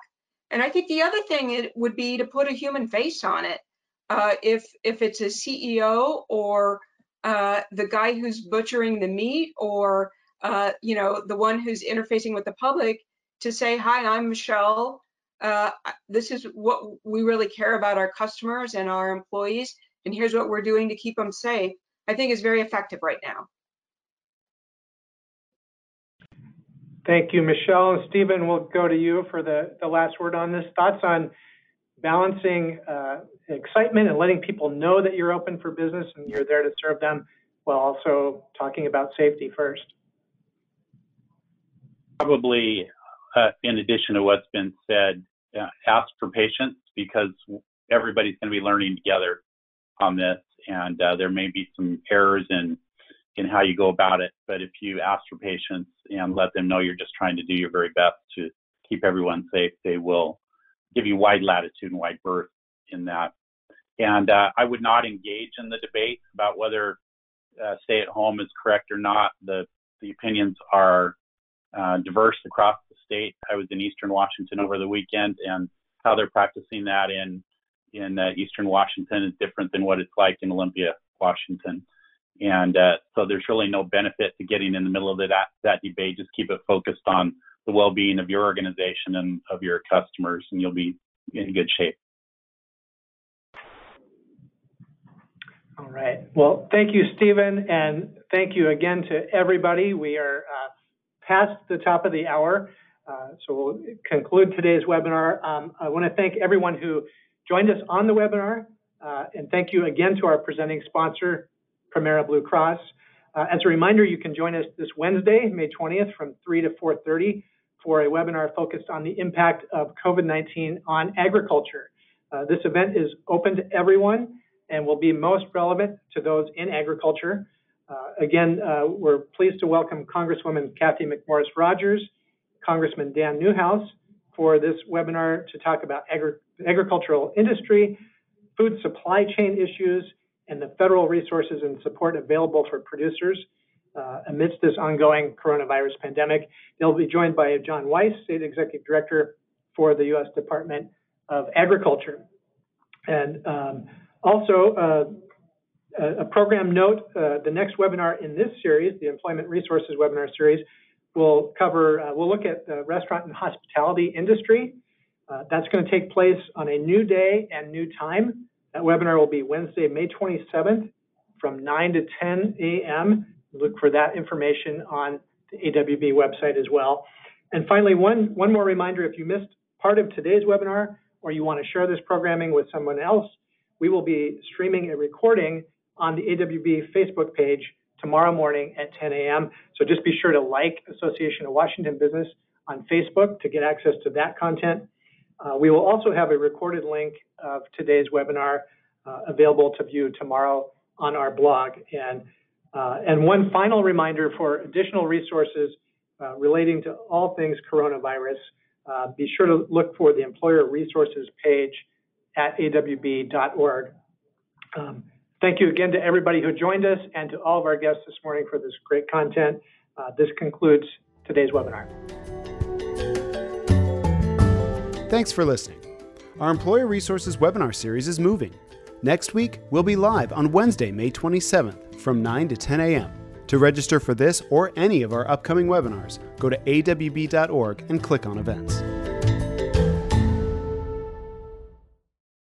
And I think the other thing it would be to put a human face on it. Uh, if if it's a CEO or uh, the guy who's butchering the meat or uh, you know the one who's interfacing with the public to say hi i'm michelle uh, this is what we really care about our customers and our employees and here's what we're doing to keep them safe i think is very effective right now Thank you, Michelle. And Stephen, we'll go to you for the, the last word on this. Thoughts on balancing uh, excitement and letting people know that you're open for business and you're there to serve them while also talking about safety first? Probably, uh, in addition to what's been said, uh, ask for patience because everybody's going to be learning together on this, and uh, there may be some errors in in how you go about it. But if you ask for patience and let them know you're just trying to do your very best to keep everyone safe, they will give you wide latitude and wide berth in that. And uh, I would not engage in the debate about whether uh, stay at home is correct or not. The the opinions are uh, diverse across the state. I was in Eastern Washington over the weekend, and how they're practicing that in in uh, Eastern Washington is different than what it's like in Olympia, Washington. And uh, so there's really no benefit to getting in the middle of the, that, that debate. Just keep it focused on the well-being of your organization and of your customers, and you'll be in good shape. All right. Well, thank you, Stephen, and thank you again to everybody. We are uh, past the top of the hour, uh, so we'll conclude today's webinar. Um, I want to thank everyone who joined us on the webinar, uh, and thank you again to our presenting sponsor, Premera Blue Cross. Uh, as a reminder, you can join us this Wednesday, May 20th from 3 to 4.30 for a webinar focused on the impact of COVID-19 on agriculture. Uh, this event is open to everyone and will be most relevant to those in agriculture. Uh, again, uh, we're pleased to welcome Congresswoman Cathy McMorris Rodgers, Congressman Dan Newhouse for this webinar to talk about agri agricultural industry, food supply chain issues, and the federal resources and support available for producers uh, amidst this ongoing coronavirus pandemic. They'll be joined by Jon Wyss, State Executive Director for the U.S. Department of Agriculture. And um, also, uh, a program note, uh, the next webinar in this series, the Employment Resources webinar series, will cover, uh, we'll look at the restaurant and hospitality industry. Uh, that's going to take place on a new day and new time that webinar will be Wednesday, May 27th from 9 to 10 a.m. Look for that information on the AWB website as well. And finally, one, one more reminder, if you missed part of today's webinar or you want to share this programming with someone else, we will be streaming a recording on the AWB Facebook page tomorrow morning at 10 a.m. So just be sure to like Association of Washington Business on Facebook to get access to that content. Uh, we will also have a recorded link of today's webinar uh, available to view tomorrow on our blog. And, uh, and one final reminder for additional resources uh, relating to all things coronavirus, uh, be sure to look for the employer resources page at awb.org. Um, thank you again to everybody who joined us and to all of our guests this morning for this great content. Uh, this concludes today's webinar. Thanks for listening. Our Employer Resources webinar series is moving. Next week, we'll be live on Wednesday, May 27th from 9 to 10 a.m. To register for this or any of our upcoming webinars, go to awb.org and click on events.